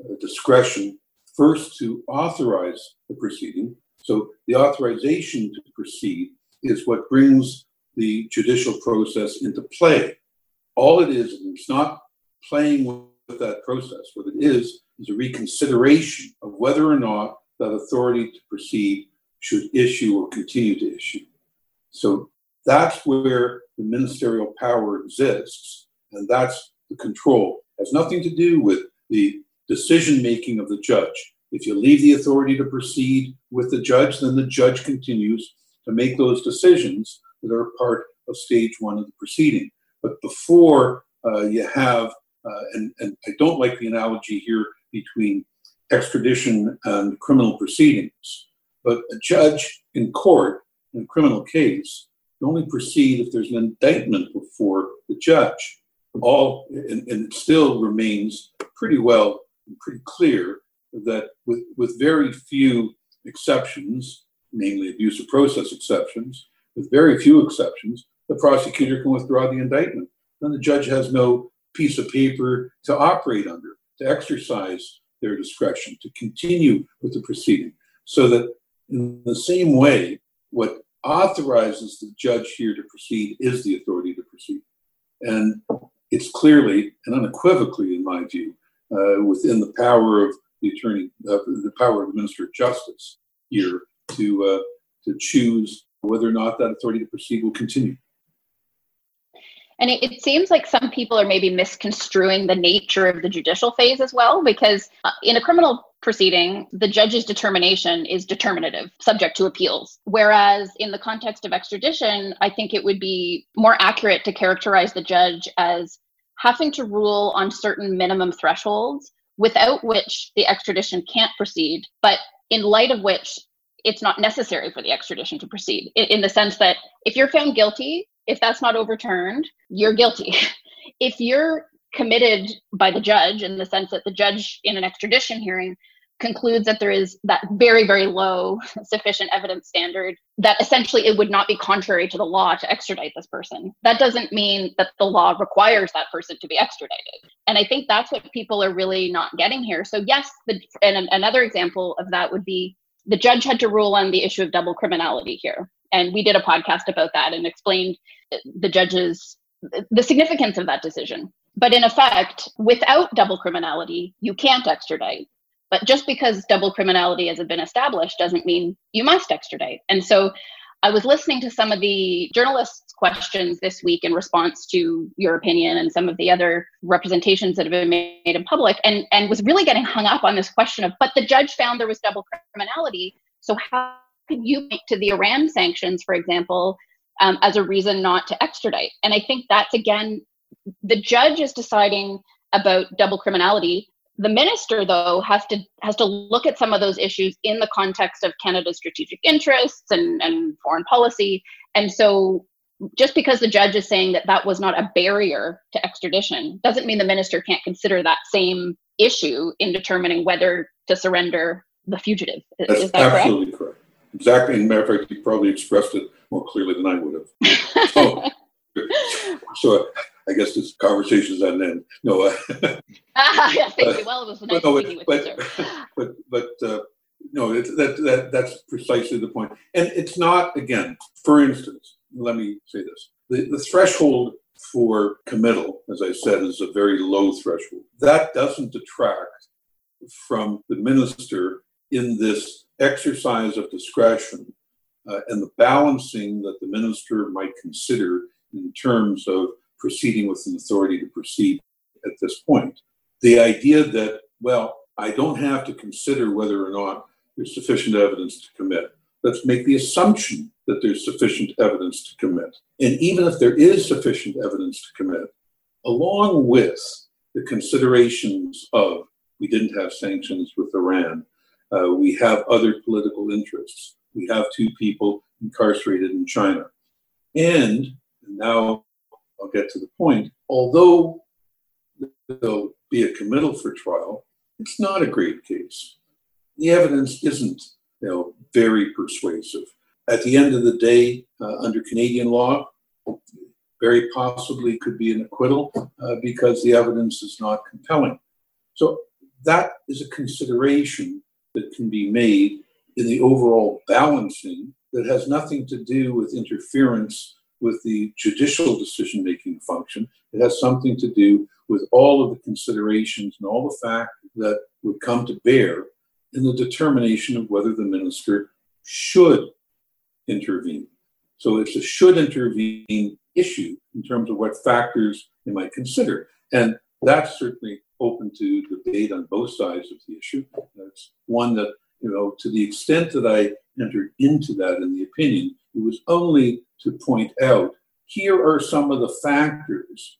Uh, discretion first to authorize the proceeding. So the authorization to proceed is what brings the judicial process into play. All it is, it's not playing with that process. What it is, is a reconsideration of whether or not that authority to proceed should issue or continue to issue. So that's where the ministerial power exists, and that's the control. It has nothing to do with the decision making of the judge. If you leave the authority to proceed with the judge, then the judge continues to make those decisions that are part of stage one of the proceeding. But before uh, you have, uh, and, and I don't like the analogy here between extradition and criminal proceedings, but a judge in court in a criminal case can only proceed if there's an indictment before the judge. All and, and it still remains pretty well pretty clear that with, with very few exceptions, namely abuse of process exceptions, with very few exceptions, the prosecutor can withdraw the indictment. Then the judge has no piece of paper to operate under, to exercise their discretion, to continue with the proceeding. So that in the same way, what authorizes the judge here to proceed is the authority to proceed. And it's clearly and unequivocally, in my view, uh, within the power of the attorney, uh, the power of the minister of justice here to uh, to choose whether or not that authority to proceed will continue. And it, it, seems like some people are maybe misconstruing the nature of the judicial phase as well, because uh, in a criminal proceeding, the judge's determination is determinative, subject to appeals. Whereas in the context of extradition, I think it would be more accurate to characterize the judge as having to rule on certain minimum thresholds without which the extradition can't proceed, but in light of which it's not necessary for the extradition to proceed, in, in the sense that if you're found guilty, if that's not overturned, you're guilty. if you're committed by the judge in the sense that the judge in an extradition hearing concludes that there is that very, very low sufficient evidence standard, that essentially it would not be contrary to the law to extradite this person. That doesn't mean that the law requires that person to be extradited. And I think that's what people are really not getting here. So, yes, the, and another example of that would be the judge had to rule on the issue of double criminality here. And we did a podcast about that and explained the judge's the significance of that decision. But in effect, without double criminality, you can't extradite. But just because double criminality has been established doesn't mean you must extradite. And so I was listening to some of the journalists' questions this week in response to your opinion and some of the other representations that have been made in public, and, and was really getting hung up on this question of, but the judge found there was double criminality. So how could you point to the Iran sanctions, for example, um, as a reason not to extradite? And I think that's again, the judge is deciding about double criminality the minister, though, has to has to look at some of those issues in the context of Canada's strategic interests and, and foreign policy. And so, just because the judge is saying that that was not a barrier to extradition doesn't mean the minister can't consider that same issue in determining whether to surrender the fugitive. That's is that absolutely correct? correct? Exactly. And matter of fact, you probably expressed it more clearly than I would have. So, so I guess this conversation's at an end. No. Uh, ah, yeah, thank you. Well, it was nice but, with but, you, sir. But, but uh, no, it, that, that, that's precisely the point. And it's not, again, for instance, let me say this the, the threshold for committal, as I said, is a very low threshold. That doesn't detract from the minister in this exercise of discretion uh, and the balancing that the minister might consider in terms of proceeding with an authority to proceed at this point. The idea that, well, I don't have to consider whether or not there's sufficient evidence to commit. Let's make the assumption that there's sufficient evidence to commit. And even if there is sufficient evidence to commit, along with the considerations of we didn't have sanctions with Iran, uh, we have other political interests, we have two people incarcerated in China. And now I'll get to the point, although there'll be a committal for trial, it's not a great case. The evidence isn't you know, very persuasive. At the end of the day, uh, under Canadian law, very possibly could be an acquittal uh, because the evidence is not compelling. So that is a consideration that can be made in the overall balancing that has nothing to do with interference with the judicial decision making function. It has something to do with all of the considerations and all the factors that would come to bear in the determination of whether the minister should intervene. So it's a should intervene issue in terms of what factors you might consider. And that's certainly open to debate on both sides of the issue. That's one that, you know, to the extent that I entered into that in the opinion, it was only to point out here are some of the factors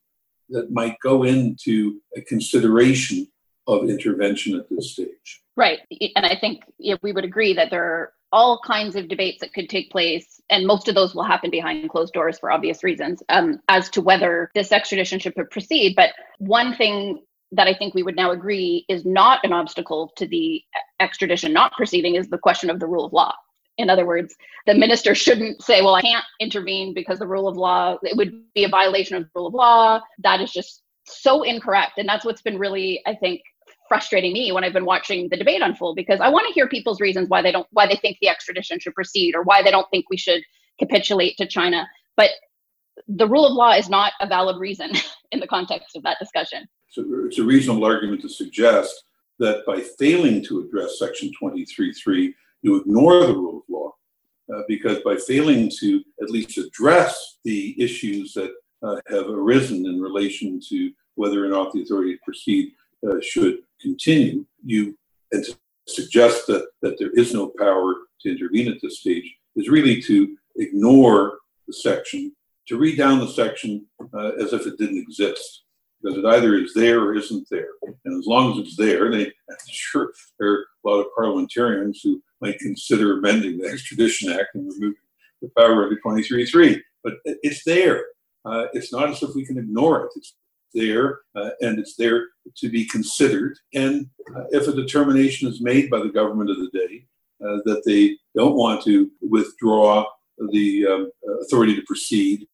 that might go into a consideration of intervention at this stage. Right. And I think we would agree that there are all kinds of debates that could take place, and most of those will happen behind closed doors for obvious reasons, um, as to whether this extradition should proceed. But one thing that I think we would now agree is not an obstacle to the extradition not proceeding is the question of the rule of law. In other words, the minister shouldn't say, well, I can't intervene because the rule of law, it would be a violation of the rule of law. That is just so incorrect. And that's what's been really, I think, frustrating me when I've been watching the debate unfold because I want to hear people's reasons why they don't why they think the extradition should proceed or why they don't think we should capitulate to China. But the rule of law is not a valid reason in the context of that discussion. So it's a reasonable argument to suggest that by failing to address Section 23.3, you ignore the rule of law. Uh, because by failing to at least address the issues that uh, have arisen in relation to whether or not the authority to proceed uh, should continue, you and to suggest that, that there is no power to intervene at this stage is really to ignore the section, to read down the section uh, as if it didn't exist. Because it either is there or isn't there. And as long as it's there, they, I'm sure there are a lot of parliamentarians who might consider amending the Extradition Act and removing the power under 23.3. But it's there. Uh, it's not as if we can ignore it. It's there uh, and it's there to be considered. And uh, if a determination is made by the government of the day uh, that they don't want to withdraw the um, authority to proceed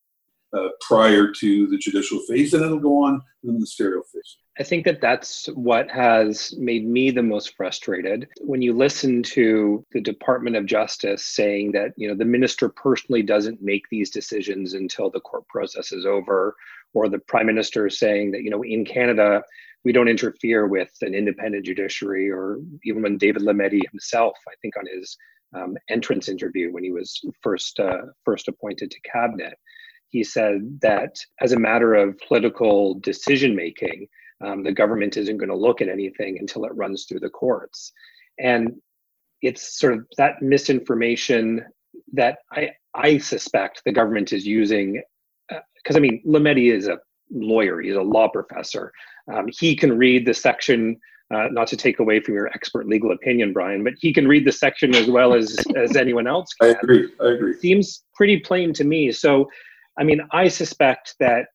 uh, prior to the judicial phase, then it'll go on to the ministerial phase. I think that that's what has made me the most frustrated. When you listen to the Department of Justice saying that, you know, the minister personally doesn't make these decisions until the court process is over, or the prime minister saying that, you know, in Canada, we don't interfere with an independent judiciary, or even when David Lametti himself, I think on his um, entrance interview when he was first uh, first appointed to cabinet, he said that as a matter of political decision making, um, the government isn't going to look at anything until it runs through the courts. And it's sort of that misinformation that I, I suspect the government is using. Because uh, I mean, Lametti is a lawyer, he's a law professor. Um, he can read the section. Uh, not to take away from your expert legal opinion, Brian, but he can read the section as well as as anyone else can. I agree. I agree. Seems pretty plain to me. So, I mean, I suspect that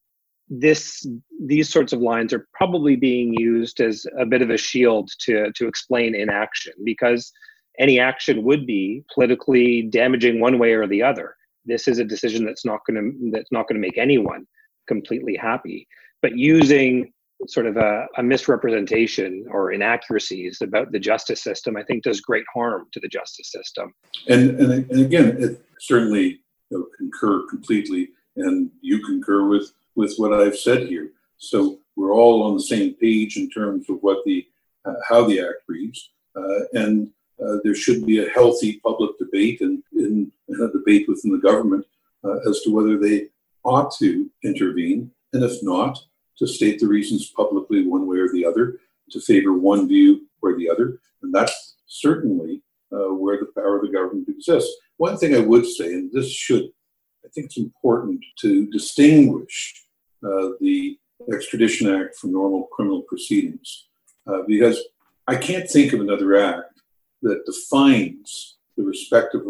this these sorts of lines are probably being used as a bit of a shield to to explain inaction because any action would be politically damaging one way or the other this is a decision that's not going to that's not going to make anyone completely happy but using sort of a, a, misrepresentation or inaccuracies about the justice system, I think does great harm to the justice system. And, and, and again, it certainly you know, concur completely, and you concur with, with what I've said here. So we're all on the same page in terms of what the uh, how the act reads, uh, and uh, there should be a healthy public debate and, and a debate within the government uh, as to whether they ought to intervene, and if not, to state the reasons publicly one way or the other, to favor one view or the other. And that's certainly uh, where the power of the government exists. One thing I would say, and this should, I think it's important to distinguish the Extradition Act for normal criminal proceedings, uh, because I can't think of another act that defines the respective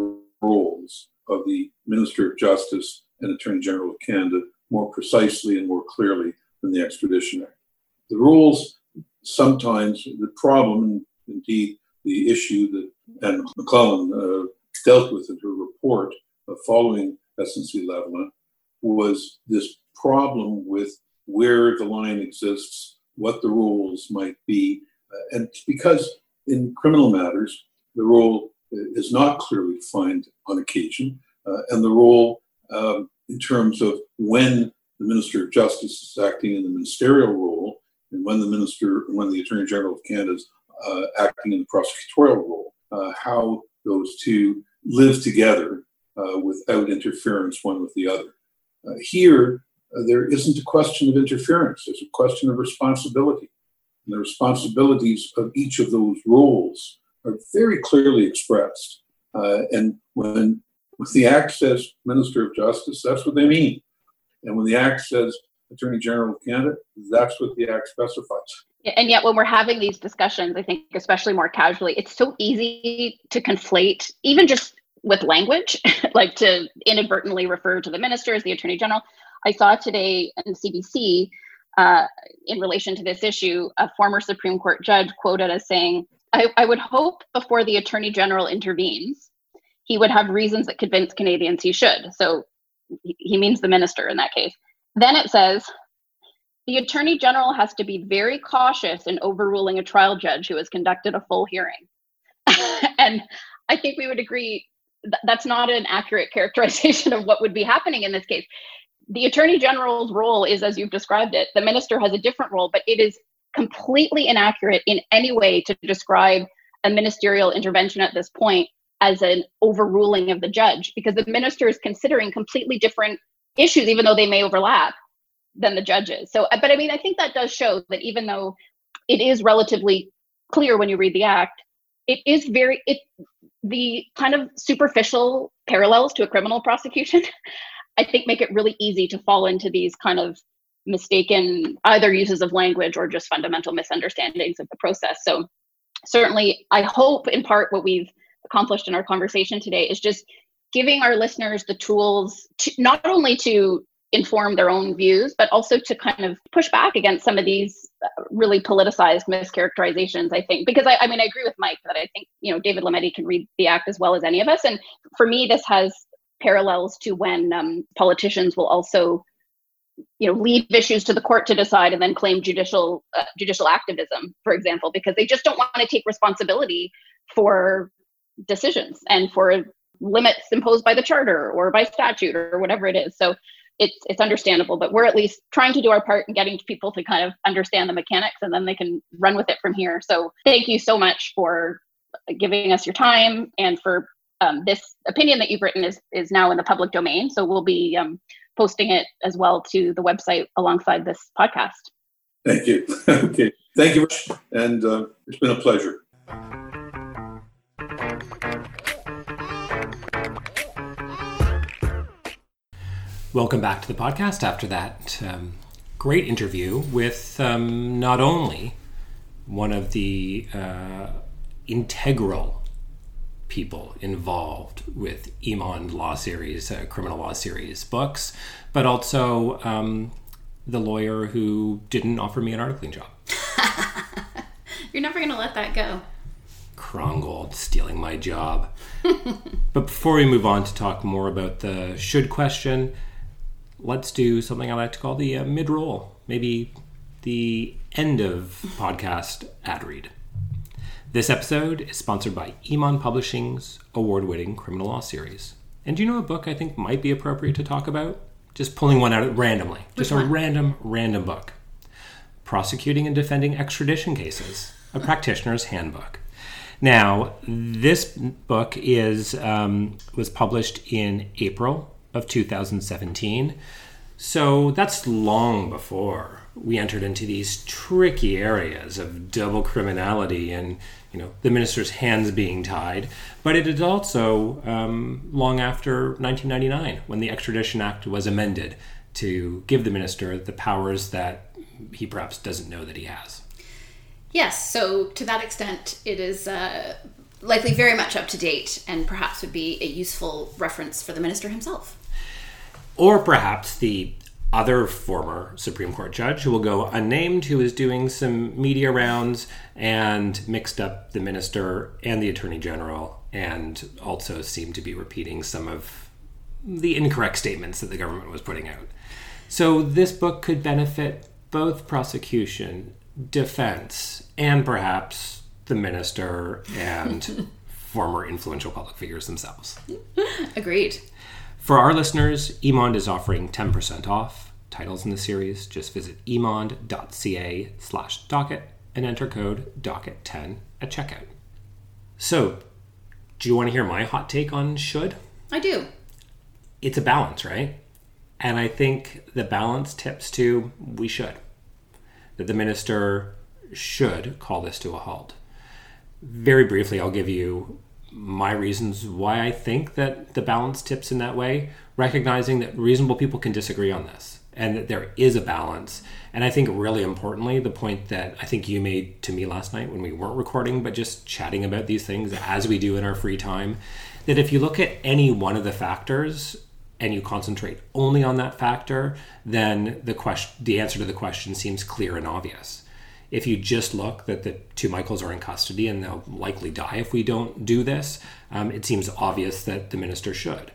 roles of the Minister of Justice and Attorney General of Canada more precisely and more clearly than the Extradition Act. The rules sometimes, the problem, indeed, the issue that Anne McLellan uh, dealt with in her report uh, following SNC-Lavalin was this problem with where the line exists, what the rules might be. Uh, and because in criminal matters, the rule is not clearly defined on occasion, uh, and the rule um, in terms of when the Minister of Justice is acting in the ministerial role, and when the Minister, when the Attorney General of Canada is uh, acting in the prosecutorial role, uh, how those two live together uh, without interference one with the other. Uh, here, uh, there isn't a question of interference, there's a question of responsibility. And the responsibilities of each of those roles are very clearly expressed. Uh, and when, when the Act says Minister of Justice, that's what they mean. And when the Act says Attorney General of Canada, that's what the Act specifies. And yet, when we're having these discussions, I think, especially more casually, it's so easy to conflate, even just with language, like to inadvertently refer to the minister as the Attorney General. I saw today in CBC, uh, in relation to this issue, a former Supreme Court judge quoted as saying, I, I would hope before the Attorney General intervenes, he would have reasons that convince Canadians he should. So he means the minister in that case. Then it says the attorney general has to be very cautious in overruling a trial judge who has conducted a full hearing. and I think we would agree th- that's not an accurate characterization of what would be happening in this case. The attorney general's role is, as you've described it, the minister has a different role, but it is completely inaccurate in any way to describe a ministerial intervention at this point as an overruling of the judge because the minister is considering completely different issues, even though they may overlap, than the judges. So, but I mean, I think that does show that even though it is relatively clear when you read the act, it is very it the kind of superficial parallels to a criminal prosecution. I think make it really easy to fall into these kind of mistaken either uses of language or just fundamental misunderstandings of the process. So certainly, I hope in part what we've accomplished in our conversation today is just giving our listeners the tools to not only to inform their own views, but also to kind of push back against some of these uh, really politicized mischaracterizations, I think. Because I, I mean, I agree with Mike that I think, you know, David Lametti can read the act as well as any of us. And for me, this has parallels to when um, politicians will also you know leave issues to the court to decide and then claim judicial uh, judicial activism for example because they just don't want to take responsibility for decisions and for limits imposed by the charter or by statute or whatever it is. So it's it's understandable, but we're at least trying to do our part in getting people to kind of understand the mechanics and then they can run with it from here. So thank you so much for giving us your time and for um, this opinion that you've written is is now in the public domain. So we'll be um, posting it as well to the website alongside this podcast. Thank you. okay. Thank you. And uh, it's been a pleasure. Welcome back to the podcast after that um, great interview with um, not only one of the uh, integral people involved with Emond Law Series, uh, Criminal Law Series books, but also um, the lawyer who didn't offer me an articling job. You're never going to let that go. Krongold stealing my job. but before we move on to talk more about the should question, let's do something I like to call the uh, mid roll. Maybe the end of podcast ad read. This episode is sponsored by Emond Publishing's award winning criminal law series. And do you know a book I think might be appropriate to talk about? Just pulling one out randomly. Just a random, random book. Prosecuting and Defending Extradition Cases, a Practitioner's Handbook. Now, this book is um, was published in April of 2017, so that's long before we entered into these tricky areas of double criminality and you know the minister's hands being tied. But it is also um, long after 1999 when the Extradition Act was amended to give the minister the powers that he perhaps doesn't know that he has. Yes, so to that extent, it is uh, likely very much up to date and perhaps would be a useful reference for the minister himself. Or perhaps the other former Supreme Court judge who will go unnamed, who is doing some media rounds and mixed up the minister and the attorney general, and also seemed to be repeating some of the incorrect statements that the government was putting out. So this book could benefit both prosecution, defense, and perhaps the minister and former influential public figures themselves. Agreed. For our listeners, Emond is offering 10% off titles in the series. Just visit emond.ca slash docket and enter code docket10 at checkout. So, do you want to hear my hot take on should? I do. It's a balance, right? And I think the balance tips to we should. That the minister should call this to a halt. Very briefly, I'll give you my reasons why I think that the balance tips in that way, recognizing that reasonable people can disagree on this and that there is a balance. And I think, really importantly, the point that I think you made to me last night when we weren't recording, but just chatting about these things as we do in our free time, that if you look at any one of the factors and you concentrate only on that factor, then the question, the answer to the question seems clear and obvious. If you just look that the two Michaels are in custody and they'll likely die if we don't do this, um, it seems obvious that the minister should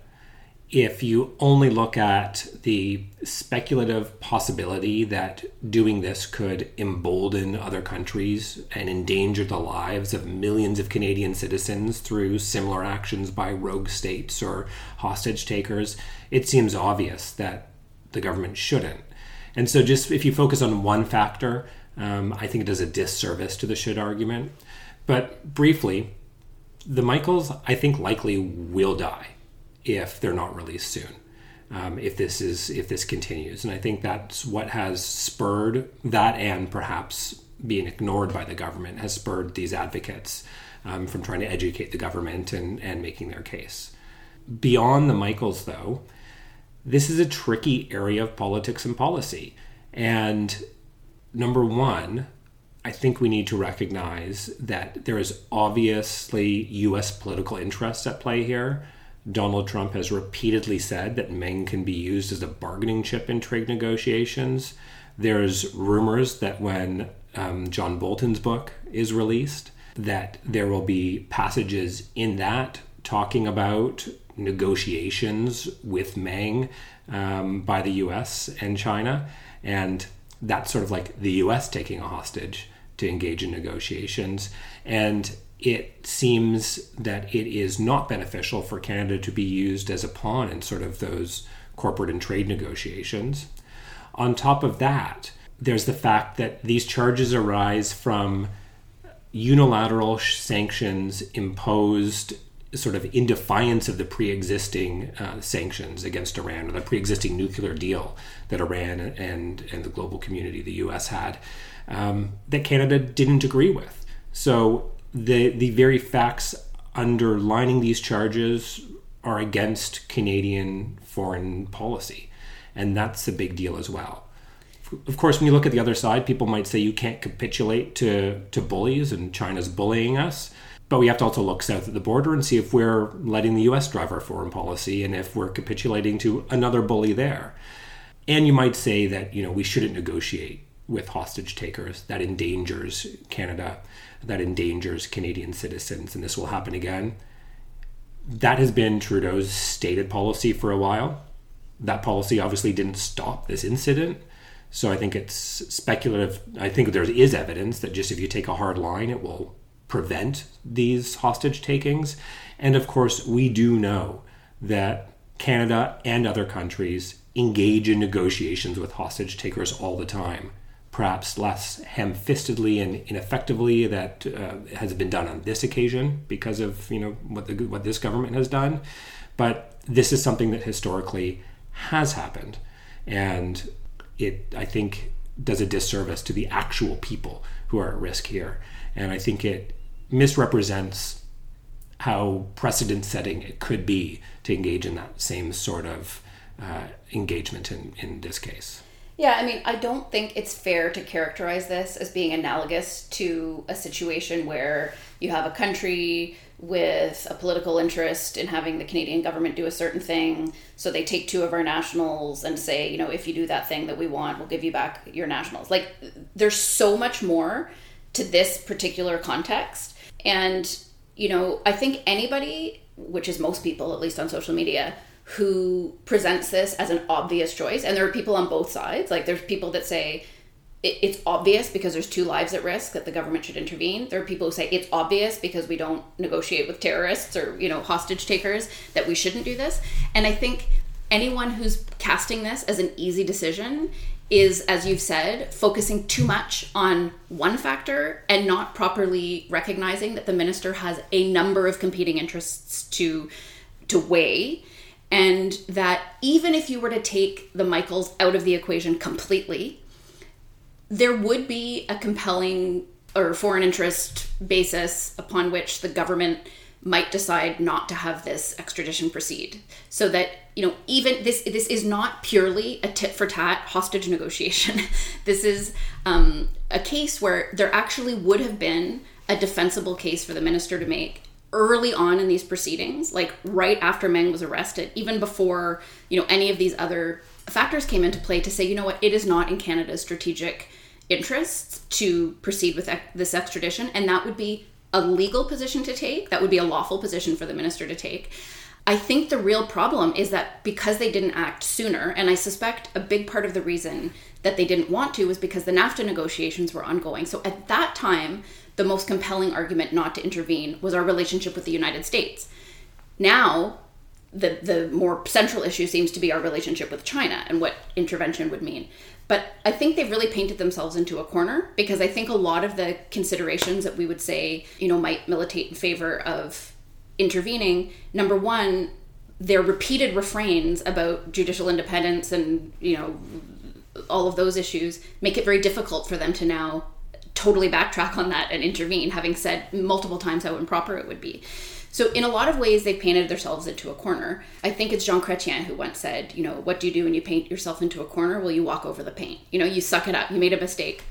if you only look at the speculative possibility that doing this could embolden other countries and endanger the lives of millions of Canadian citizens through similar actions by rogue states or hostage takers, it seems obvious that the government shouldn't. And so, just if you focus on one factor, um, I think it does a disservice to the should argument. But briefly, the Michaels, I think, likely will die if they're not released soon. Um, if this is if this continues, and I think that's what has spurred that, and perhaps being ignored by the government has spurred these advocates um, from trying to educate the government and and making their case. Beyond the Michaels, though, this is a tricky area of politics and policy, and number one, I think we need to recognize that there is obviously U.S. political interests at play here Donald Trump has repeatedly said that Meng can be used as a bargaining chip in trade negotiations. There's rumors that when um, John Bolton's book is released, that there will be passages in that talking about negotiations with Meng um, by the U.S. and China, and that's sort of like the U.S. taking a hostage to engage in negotiations. And it seems that it is not beneficial for Canada to be used as a pawn in sort of those corporate and trade negotiations. On top of that, there's the fact that these charges arise from unilateral sanctions imposed sort of in defiance of the pre-existing uh, sanctions against Iran or the pre-existing nuclear deal that Iran and and the global community, the U.S. had, um, that Canada didn't agree with. So the the very facts underlining these charges are against Canadian foreign policy, and that's a big deal as well. Of course, when you look at the other side, people might say you can't capitulate to to bullies, and China's bullying us. But we have to also look south at the border and see if we're letting the U.S. drive our foreign policy, and if we're capitulating to another bully there. And you might say that you know we shouldn't negotiate with hostage takers. That endangers Canada that endangers Canadian citizens, and this will happen again. That has been Trudeau's stated policy for a while. That policy obviously didn't stop this incident. So I think it's speculative. I think there is evidence that just if you take a hard line, it will prevent these hostage takings. And of course, we do know that Canada and other countries engage in negotiations with hostage takers all the time. Perhaps less ham fistedly and ineffectively that uh, has been done on this occasion because of you know what the what this government has done, but this is something that historically has happened, and it I think does a disservice to the actual people who are at risk here, and I think it misrepresents how precedent setting it could be to engage in that same sort of uh, engagement in, in this case. Yeah, I mean, I don't think it's fair to characterize this as being analogous to a situation where you have a country with a political interest in having the Canadian government do a certain thing. So they take two of our nationals and say, you know, if you do that thing that we want, we'll give you back your nationals. Like, there's so much more to this particular context. And, you know, I think anybody, which is most people, at least on social media, who presents this as an obvious choice. And there are people on both sides. Like there's people that say it, it's obvious because there's two lives at risk that the government should intervene. There are people who say it's obvious because we don't negotiate with terrorists or you know hostage takers that we shouldn't do this. And I think anyone who's casting this as an easy decision is, as you've said, focusing too much on one factor and not properly recognizing that the minister has a number of competing interests to to weigh. And that even if you were to take the Michaels out of the equation completely, there would be a compelling or foreign interest basis upon which the government might decide not to have this extradition proceed. So that you know even this this is not purely a tit for tat hostage negotiation. This is um, a case where there actually would have been a defensible case for the minister to make early on in these proceedings, like right after Meng was arrested, even before, you know, any of these other factors came into play to say, you know what, it is not in Canada's strategic interests to proceed with this extradition and that would be a legal position to take, that would be a lawful position for the minister to take. I think the real problem is that because they didn't act sooner, and I suspect a big part of the reason that they didn't want to was because the NAFTA negotiations were ongoing. So at that time, the most compelling argument not to intervene was our relationship with the United States. Now, the the more central issue seems to be our relationship with China and what intervention would mean. But I think they've really painted themselves into a corner because I think a lot of the considerations that we would say, you know, might militate in favor of intervening, number one, their repeated refrains about judicial independence and, you know, all of those issues make it very difficult for them to now totally backtrack on that and intervene, having said multiple times how improper it would be. So, in a lot of ways, they've painted themselves into a corner. I think it's Jean Chrétien who once said, you know, what do you do when you paint yourself into a corner? Well, you walk over the paint. You know, you suck it up. You made a mistake.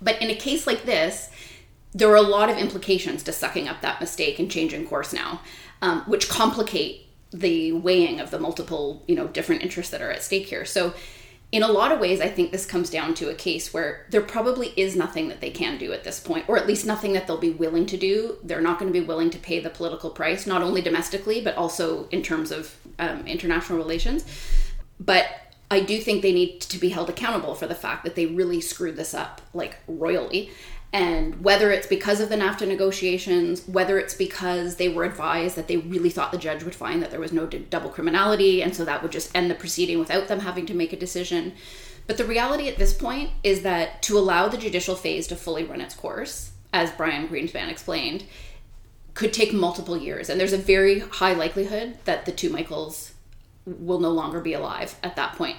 But in a case like this, there are a lot of implications to sucking up that mistake and changing course now, um, which complicate the weighing of the multiple, you know, different interests that are at stake here. So, in a lot of ways, I think this comes down to a case where there probably is nothing that they can do at this point, or at least nothing that they'll be willing to do. They're not going to be willing to pay the political price, not only domestically, but also in terms of um, international relations. But I do think they need to be held accountable for the fact that they really screwed this up, like royally. And whether it's because of the NAFTA negotiations, whether it's because they were advised that they really thought the judge would find that there was no d- double criminality, and so that would just end the proceeding without them having to make a decision. But the reality at this point is that to allow the judicial phase to fully run its course, as Brian Greenspan explained, could take multiple years. And there's a very high likelihood that the two Michaels will no longer be alive at that point.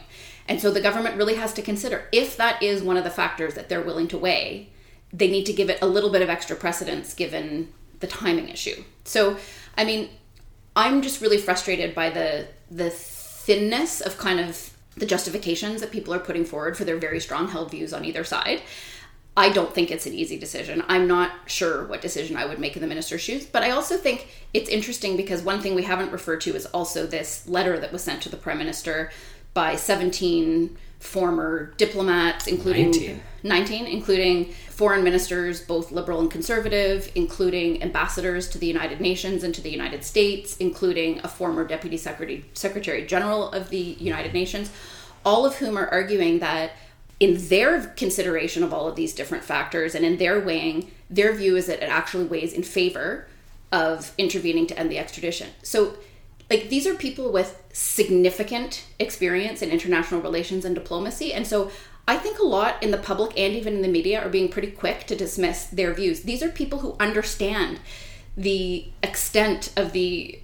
And so the government really has to consider if that is one of the factors that they're willing to weigh they need to give it a little bit of extra precedence given the timing issue. So, I mean, I'm just really frustrated by the the thinness of kind of the justifications that people are putting forward for their very strong held views on either side. I don't think it's an easy decision. I'm not sure what decision I would make in the minister's shoes, but I also think it's interesting because one thing we haven't referred to is also this letter that was sent to the prime minister by 17 former diplomats, including 19. 19, including foreign ministers, both liberal and conservative, including ambassadors to the United Nations and to the United States, including a former deputy secretary, secretary general of the United mm-hmm. Nations, all of whom are arguing that in their consideration of all of these different factors and in their weighing, their view is that it actually weighs in favor of intervening to end the extradition. So, like, these are people with significant experience in international relations and diplomacy. And so, I think a lot in the public and even in the media are being pretty quick to dismiss their views. These are people who understand the extent of the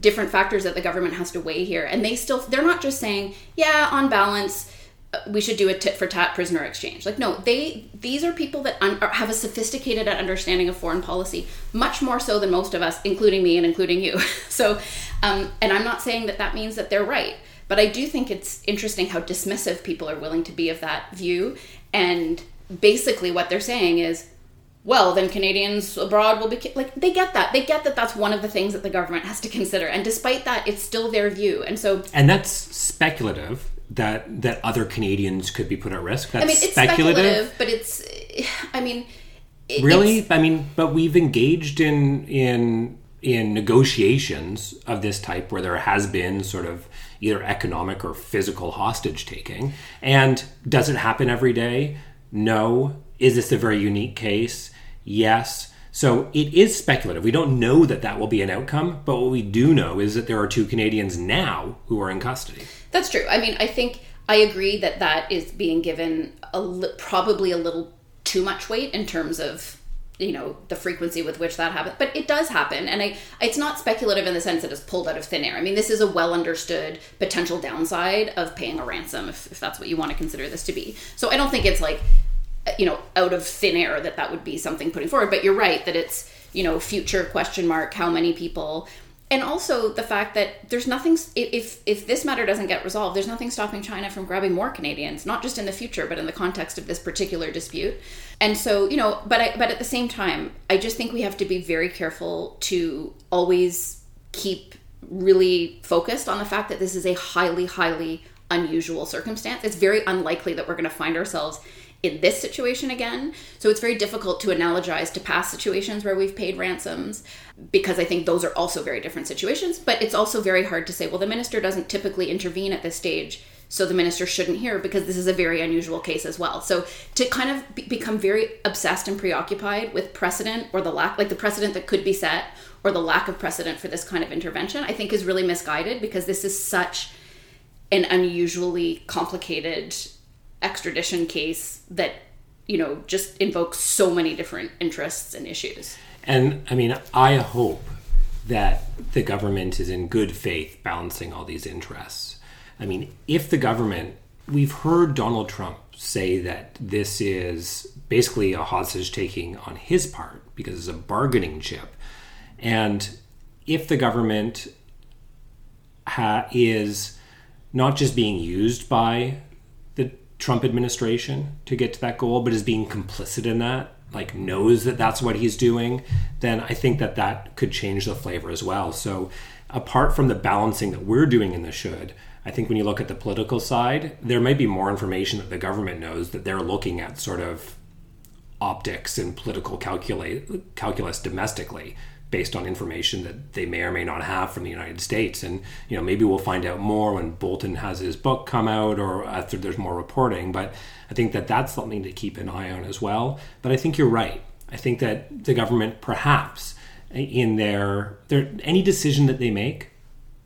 different factors that the government has to weigh here. And they still, they're not just saying, yeah, on balance, we should do a tit for tat prisoner exchange. Like, no, they these are people that un- have a sophisticated understanding of foreign policy, much more so than most of us, including me and including you. so, um, and I'm not saying that that means that they're right, but I do think it's interesting how dismissive people are willing to be of that view. And basically, what they're saying is, well, then Canadians abroad will be like they get that they get that that's one of the things that the government has to consider, and despite that, it's still their view. And so, and that's speculative that that other Canadians could be put at risk. That's I mean, it's speculative, but it's. I mean, it, really, I mean, but we've engaged in in in negotiations of this type where there has been sort of either economic or physical hostage taking. And does it happen every day? No. Is this a very unique case? Yes. So it is speculative. We don't know that that will be an outcome, but what we do know is that there are two Canadians now who are in custody. That's true. I mean, I think I agree that that is being given a li- probably a little too much weight in terms of you know the frequency with which that happens but it does happen and i it's not speculative in the sense that it's pulled out of thin air i mean this is a well understood potential downside of paying a ransom if, if that's what you want to consider this to be so i don't think it's like you know out of thin air that that would be something putting forward. But you're right that it's you know future question mark how many people. And also the fact that there's nothing if if this matter doesn't get resolved there's nothing stopping china from grabbing more canadians not just in the future but in the context of this particular dispute. And so you know but i but at the same time i just think we have to be very careful to always keep really focused on the fact that this is a highly highly unusual circumstance. It's very unlikely that we're going to find ourselves in this situation again. So it's very difficult to analogize to past situations where we've paid ransoms because I think those are also very different situations. But it's also very hard to say, well, the minister doesn't typically intervene at this stage. So the minister shouldn't hear because this is a very unusual case as well. So to kind of be- become very obsessed and preoccupied with precedent or the lack, like the precedent that could be set or the lack of precedent for this kind of intervention, I think is really misguided because this is such an unusually complicated extradition case that you know just invokes so many different interests and issues. And i mean i hope that the government is in good faith balancing all these interests. I mean if the government we've heard donald trump say that this is basically a hostage taking on his part because it's a bargaining chip. And if the government ha- is not just being used by Trump administration to get to that goal, but is being complicit in that, like knows that that's what he's doing, then I think that that could change the flavor as well. So, apart from the balancing that we're doing in the should, I think when you look at the political side, there may be more information that the government knows that they're looking at sort of optics and political calculate, calculus domestically based on information that they may or may not have from the United States. And you know, maybe we'll find out more when Bolton has his book come out or after there's more reporting. But I think that that's something to keep an eye on as well. But I think you're right. I think that the government perhaps in their their any decision that they make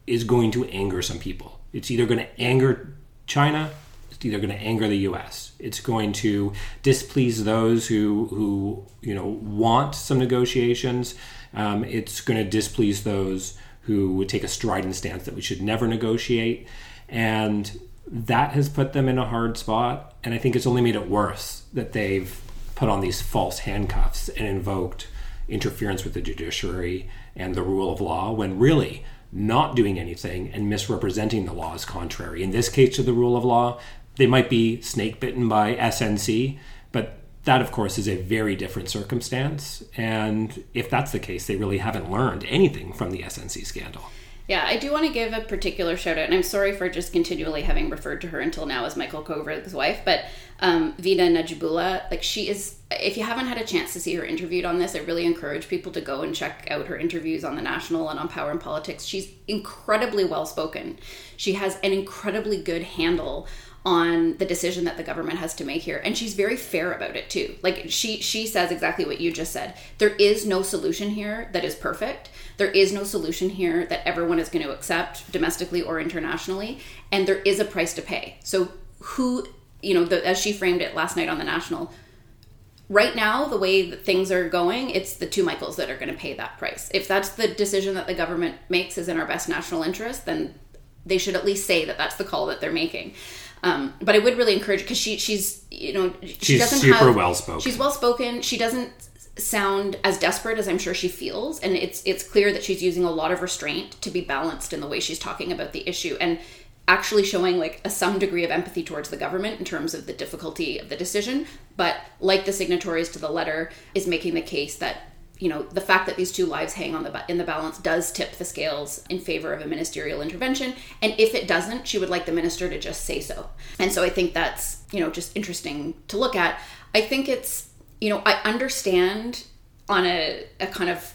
is going to anger some people. It's either going to anger China, it's either going to anger the US. It's going to displease those who who, you know, want some negotiations um, it's going to displease those who would take a strident stance that we should never negotiate. And that has put them in a hard spot. And I think it's only made it worse that they've put on these false handcuffs and invoked interference with the judiciary and the rule of law when really not doing anything and misrepresenting the law is contrary. In this case, to the rule of law, they might be snake bitten by SNC, but that, of course, is a very different circumstance. And if that's the case, they really haven't learned anything from the SNC scandal. Yeah, I do want to give a particular shout out, and I'm sorry for just continually having referred to her until now as Michael Kovrig's wife, but um, Vina Nadjibulla, like she is, if you haven't had a chance to see her interviewed on this, I really encourage people to go and check out her interviews on The National and on Power and Politics. She's incredibly well spoken. She has an incredibly good handle on the decision that the government has to make here and she's very fair about it too. Like she she says exactly what you just said. There is no solution here that is perfect. There is no solution here that everyone is going to accept domestically or internationally and there is a price to pay. So who you know the, as she framed it last night on the national right now the way that things are going it's the two michaels that are going to pay that price. If that's the decision that the government makes is in our best national interest then they should at least say that that's the call that they're making um, but I would really encourage because she she's you know she She's doesn't super well-spoken. She's well spoken. She doesn't sound as desperate as I'm sure she feels, and it's it's clear that she's using a lot of restraint to be balanced in the way she's talking about the issue and actually showing like a some degree of empathy towards the government in terms of the difficulty of the decision but like the signatories to the letter is making the case that you know the fact that these two lives hang on the in the balance does tip the scales in favor of a ministerial intervention. And if it doesn't she would like the minister to just say so. And so i think that's you know just interesting to look at. I think it's you know i understand on a, a kind of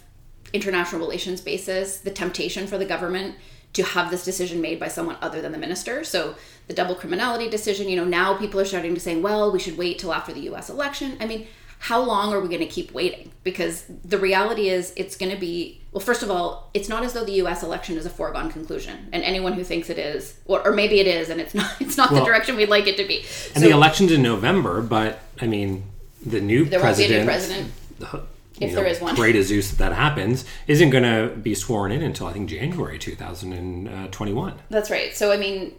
international relations basis the temptation for the government to have this decision made by someone other than the minister. So the double criminality decision you know now people are starting to say well we should wait till after the us election. I mean how long are we going to keep waiting? Because the reality is, it's going to be well. First of all, it's not as though the U.S. election is a foregone conclusion, and anyone who thinks it is, or, or maybe it is, and it's not, it's not Well- the direction we'd like it to be. And the election's in November, but I mean, the new There won't be a new president, president. If there is one. Pray to Zeus that that happens, isn't going to be sworn in until I think January 2021. Uh, That's right. So I mean,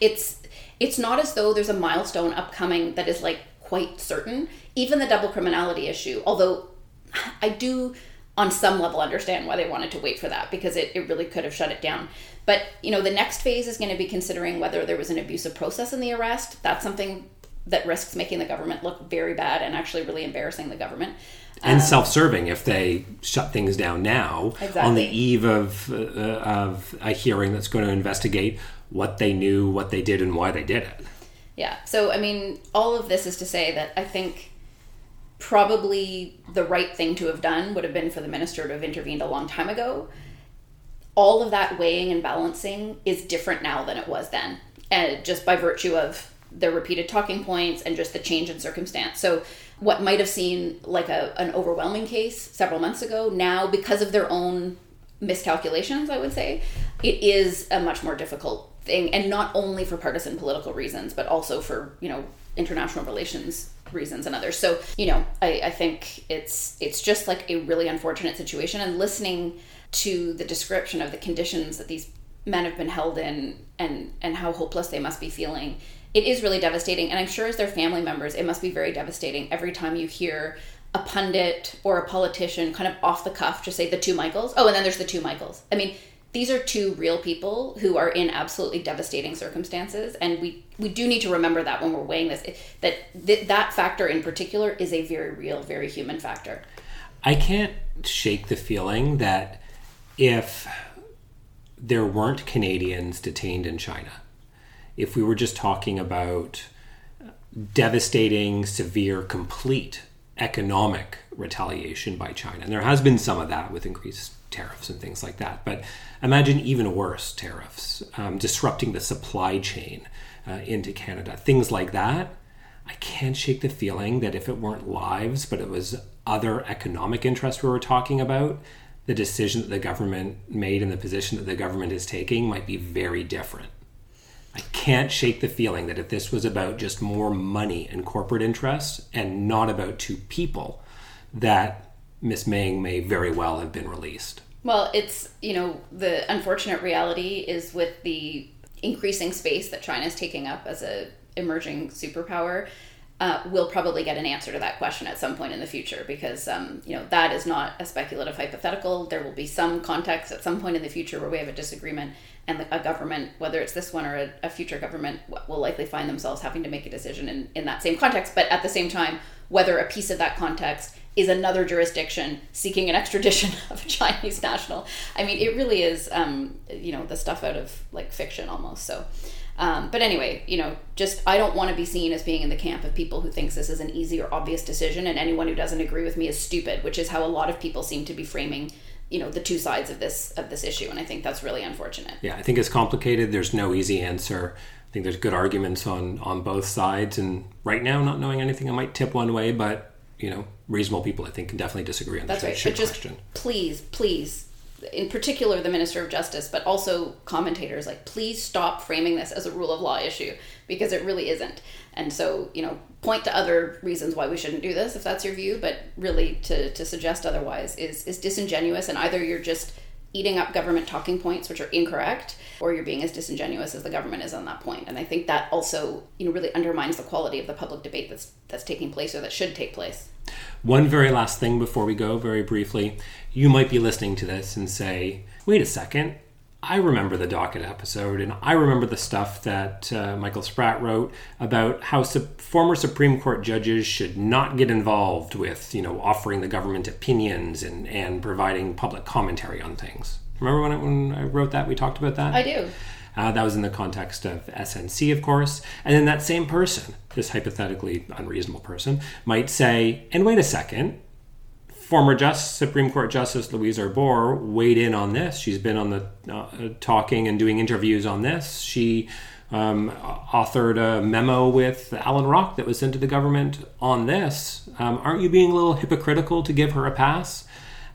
it's it's not as though there's a milestone upcoming that is like quite certain. Even the double criminality issue, although I do on some level understand why they wanted to wait for that because it, it really could have shut it down. But you know, the next phase is going to be considering whether there was an abusive process in the arrest. That's something that risks making the government look very bad and actually really embarrassing the government. and self-serving if they shut things down now on the eve of uh, of a hearing that's going to investigate what they knew, what they did, and why they did it. Yeah. So, I mean, all of this is to say that I think probably the right thing to have done would have been for the minister to have intervened a long time ago. All of that weighing and balancing is different now than it was then, and just by virtue of the repeated talking points and just the change in circumstance. So, what might have seemed like a, an overwhelming case several months ago, now because of their own miscalculations, I would say, it is a much more difficult thing, and not only for partisan political reasons, but also for you know international relations reasons and others. So you know, I, I think it's it's just like a really unfortunate situation, and listening to the description of the conditions that these men have been held in, and and how hopeless they must be feeling. It is really devastating, and I'm sure as their family members, it must be very devastating every time you hear a pundit or a politician kind of off the cuff just say the two Michaels. Oh, and then there's the two Michaels. I mean, these are two real people who are in absolutely devastating circumstances, and we we do need to remember that when we're weighing this that th- that factor in particular is a very real, very human factor. I can't shake the feeling that if there weren't Canadians detained in China, if we were just talking about devastating, severe, complete economic retaliation by China, and there has been some of that with increased tariffs and things like that, but imagine even worse tariffs, um, disrupting the supply chain uh, into Canada, things like that. I can't shake the feeling that if it weren't lives, but it was other economic interests we were talking about, the decision that the government made and the position that the government is taking might be very different. I can't shake the feeling that if this was about just more money and corporate interests and not about two people, that Miss Meng may very well have been released. Well, it's, you know, the unfortunate reality is with the increasing space that China is taking up as a emerging superpower, uh, we'll probably get an answer to that question at some point in the future because, um, you know, that is not a speculative hypothetical. There will be some context at some point in the future where we have a disagreement and a government, whether it's this one or a, a future government, will likely find themselves having to make a decision in, in that same context. But at the same time, whether a piece of that context is another jurisdiction seeking an extradition of a Chinese national. I mean, it really is, um, you know, the stuff out of like fiction almost. So, um, but anyway, you know, just I don't want to be seen as being in the camp of people who thinks this is an easy or obvious decision, and anyone who doesn't agree with me is stupid, which is how a lot of people seem to be framing, you know, the two sides of this of this issue, and I think that's really unfortunate. Yeah, I think it's complicated. There's no easy answer. I think there's good arguments on on both sides. And right now, not knowing anything, I might tip one way, but you know, reasonable people I think can definitely disagree on that. That's right. But just question. please, please, in particular the Minister of Justice, but also commentators, like please stop framing this as a rule of law issue because it really isn't. And so, you know, point to other reasons why we shouldn't do this if that's your view, but really to, to suggest otherwise is is disingenuous and either you're just eating up government talking points which are incorrect or you're being as disingenuous as the government is on that point. And i think that also you know really undermines the quality of the public debate that's that's taking place or that should take place. One very last thing before we go, very briefly. You might be listening to this and say, wait a second, I remember the docket episode, and I remember the stuff that uh, Michael Spratt wrote about how su- former Supreme Court judges should not get involved with, you know, offering the government opinions and, and providing public commentary on things. Remember when I, when I wrote that? We talked about that? i do Uh, that was in the context of SNC, of course. And then that same person, this hypothetically unreasonable person, might say, and wait a second, former Just, Supreme Court Justice Louise Arbour weighed in on this. She's been on the uh, talking and doing interviews on this. She um, authored a memo with Allan Rock that was sent to the government on this. Um, aren't you being a little hypocritical to give her a pass?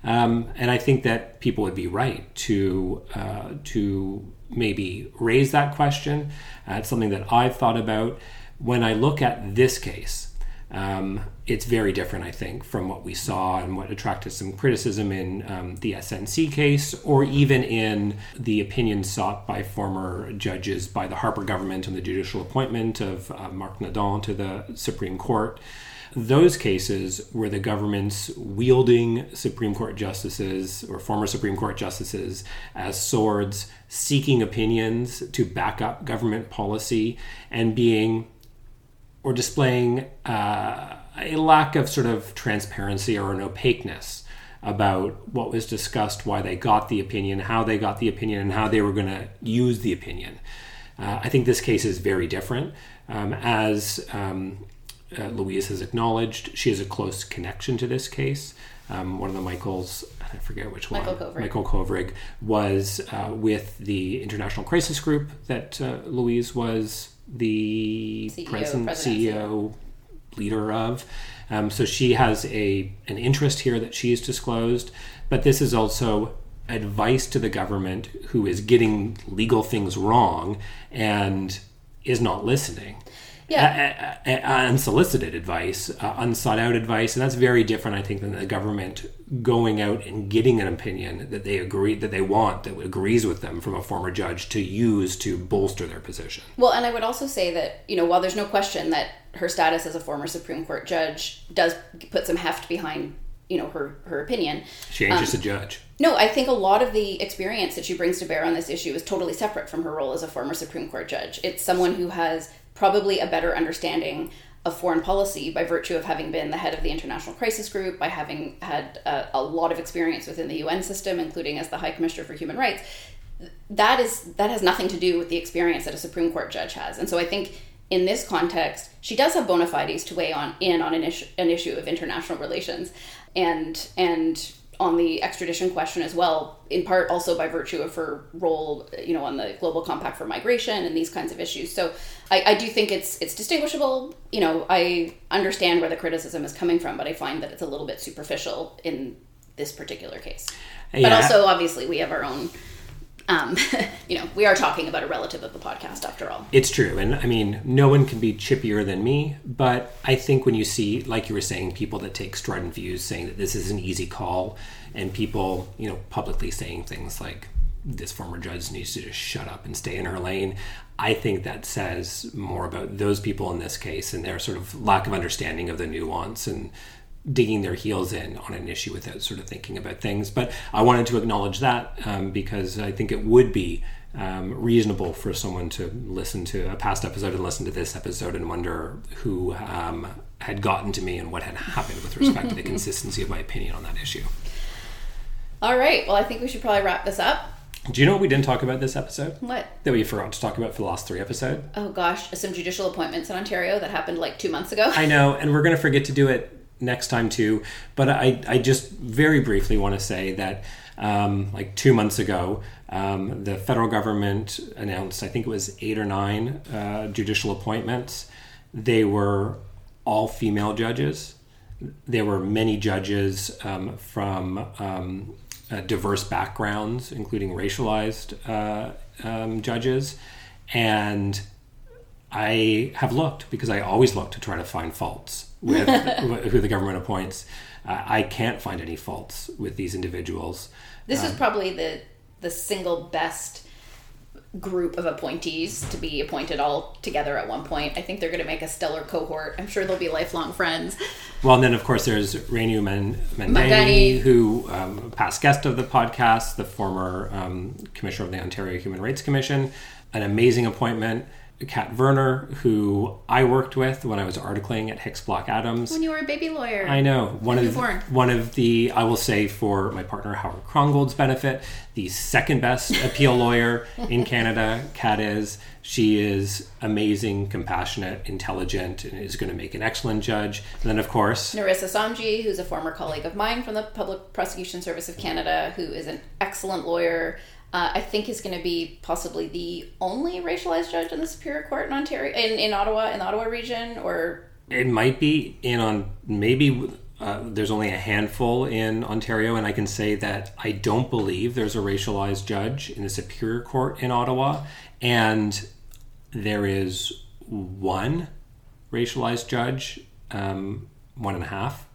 Um, and I think that people would be right to uh, to maybe raise that question. Uh, it's something that I've thought about. When I look at this case, um, it's very different, I think, from what we saw and what attracted some criticism in um, the SNC case, or even in the opinion sought by former judges by the Harper government on the judicial appointment of uh, Marc Nadon to the Supreme Court. Those cases where the government's wielding Supreme Court justices or former Supreme Court justices as swords, seeking opinions to back up government policy, and being or displaying uh, a lack of sort of transparency or an opaqueness about what was discussed, why they got the opinion, how they got the opinion, and how they were going to use the opinion. Uh, I think this case is very different. Um, as um, uh, Louise has acknowledged, she has a close connection to this case. Um, one of the Michaels, I forget which Michael one, Kovrig. Michael Kovrig, was uh, with the International Crisis Group that uh, Louise was the CEO, present president, CEO leader of. Um, so she has a an interest here that she's disclosed, but this is also advice to the government who is getting legal things wrong and is not listening. Yeah. Uh, uh, unsolicited advice, uh, unsought out advice, and that's very different, I think, than the government going out and getting an opinion that they agree that they want that agrees with them from a former judge to use to bolster their position. Well, and I would also say that, you know, while there's no question that her status as a former Supreme Court judge does put some heft behind, you know, her, her opinion. She ain't just a judge. No, I think a lot of the experience that she brings to bear on this issue is totally separate from her role as a former Supreme Court judge. It's someone who has probably a better understanding of foreign policy by virtue of having been the head of the International Crisis Group, by having had a, a lot of experience within the UN system, including as the High Commissioner for Human Rights. That is that has nothing to do with the experience that a Supreme Court judge has, and so I think in this context, she does have bona fides to weigh on in on an issue, an issue of international relations, and and on the extradition question as well, in part also by virtue of her role, you know, on the Global Compact for Migration and these kinds of issues. So I, I do think it's it's distinguishable. You know, I understand where the criticism is coming from, but I find that it's a little bit superficial in this particular case. But also, obviously, we have our own. Um, you know, we are talking about a relative of the podcast after all. It's true. And I mean, no one can be chippier than me. But I think when you see, like you were saying, people that take strident views saying that this is an easy call, and people, you know, publicly saying things like, this former judge needs to just shut up and stay in her lane. I think that says more about those people in this case and their sort of lack of understanding of the nuance and digging their heels in on an issue without sort of thinking about things. But I wanted to acknowledge that um, because I think it would be um, reasonable for someone to listen to a past episode and listen to this episode and wonder who um, had gotten to me and what had happened with respect to the consistency of my opinion on that issue. All right. Well, I think we should probably wrap this up. Do you know what we didn't talk about this episode? What? That we forgot to talk about for the last three episodes? Oh gosh, some judicial appointments in Ontario that happened like two months ago. I know, and we're going to forget to do it next time too. But I, I just very briefly want to say that um, like two months ago, um, the federal government announced, I think it was eight or nine uh, judicial appointments. They were all female judges. There were many judges um, from um, uh, diverse backgrounds, including racialized uh, um, judges. And I have looked because I always look to try to find faults with who the government appoints. Uh, I can't find any faults with these individuals. This is probably the the single best group of appointees to be appointed all together at one point. I think they're going to make a stellar cohort. I'm sure they'll be lifelong friends. Well, and then of course there's Renu Mandhane, Mandhane. who um, past guest of the podcast, the former um, commissioner of the Ontario Human Rights Commission, an amazing appointment. Kat Werner, who I worked with when I was articling at Hicks Block Adams. When you were a baby lawyer. I know one of Newborn. one of the I will say for my partner Howard Krongold's benefit, the second best appeal lawyer in Canada. Kat is she is amazing, compassionate, intelligent, and is going to make an excellent judge. And then of course, Narissa Samji, who's a former colleague of mine from the Public Prosecution Service of Canada, who is an excellent lawyer. Uh, I think is going to be possibly the only racialized judge in the Superior Court in Ontario, in, in Ottawa, in the Ottawa region, or it might be in on maybe. Uh, there's only a handful in Ontario, and I can say that I don't believe there's a racialized judge in the Superior Court in Ottawa, and there is one racialized judge, um, one and a half,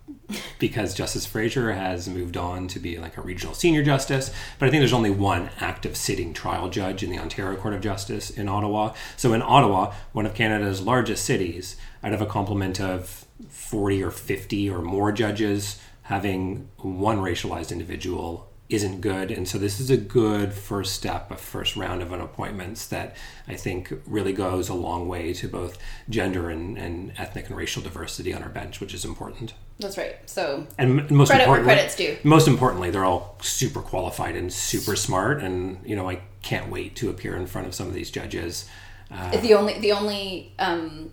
because Justice Fraser has moved on to be like a regional senior justice. But I think there's only one active sitting trial judge in the Ontario Court of Justice in Ottawa. So in Ottawa, one of Canada's largest cities, I'd have a complement of 40 or 50 or more judges. Having one racialized individual isn't good. And so this is a good first step, a first round of an appointments that I think really goes a long way to both gender and, and ethnic and racial diversity on our bench, which is important. that's right. So And most Credit where importantly, credit's due. most importantly, they're all super qualified and super smart. And you know, I can't wait to appear in front of some of these judges. Uh, the only the only um,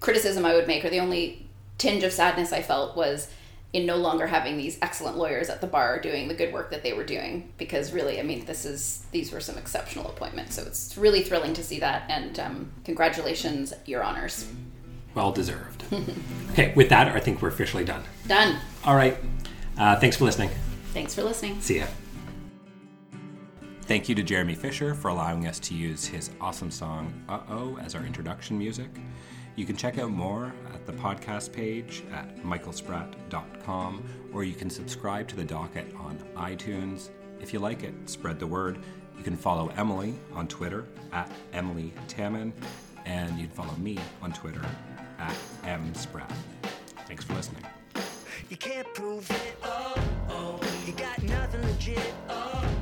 criticism I would make, or the only tinge of sadness I felt, was in no longer having these excellent lawyers at the bar doing the good work that they were doing. Because really, I mean, this is these were some exceptional appointments, so it's really thrilling to see that. And um, congratulations, your honors. well deserved. okay, with that, I think we're officially done. Done. All right. Uh, thanks for listening. Thanks for listening. See ya. Thank you to Jeremy Fisher for allowing us to use his awesome song Uh Oh as our introduction music. You can check out more at the podcast page at michaelspratt.com or you can subscribe to the docket on iTunes. If you like it, spread the word. You can follow Emily on Twitter at Emilie Taman and you'd follow me on Twitter at mspratt. Thanks for listening. You can't prove it. Oh, oh. You got nothing legit. Oh,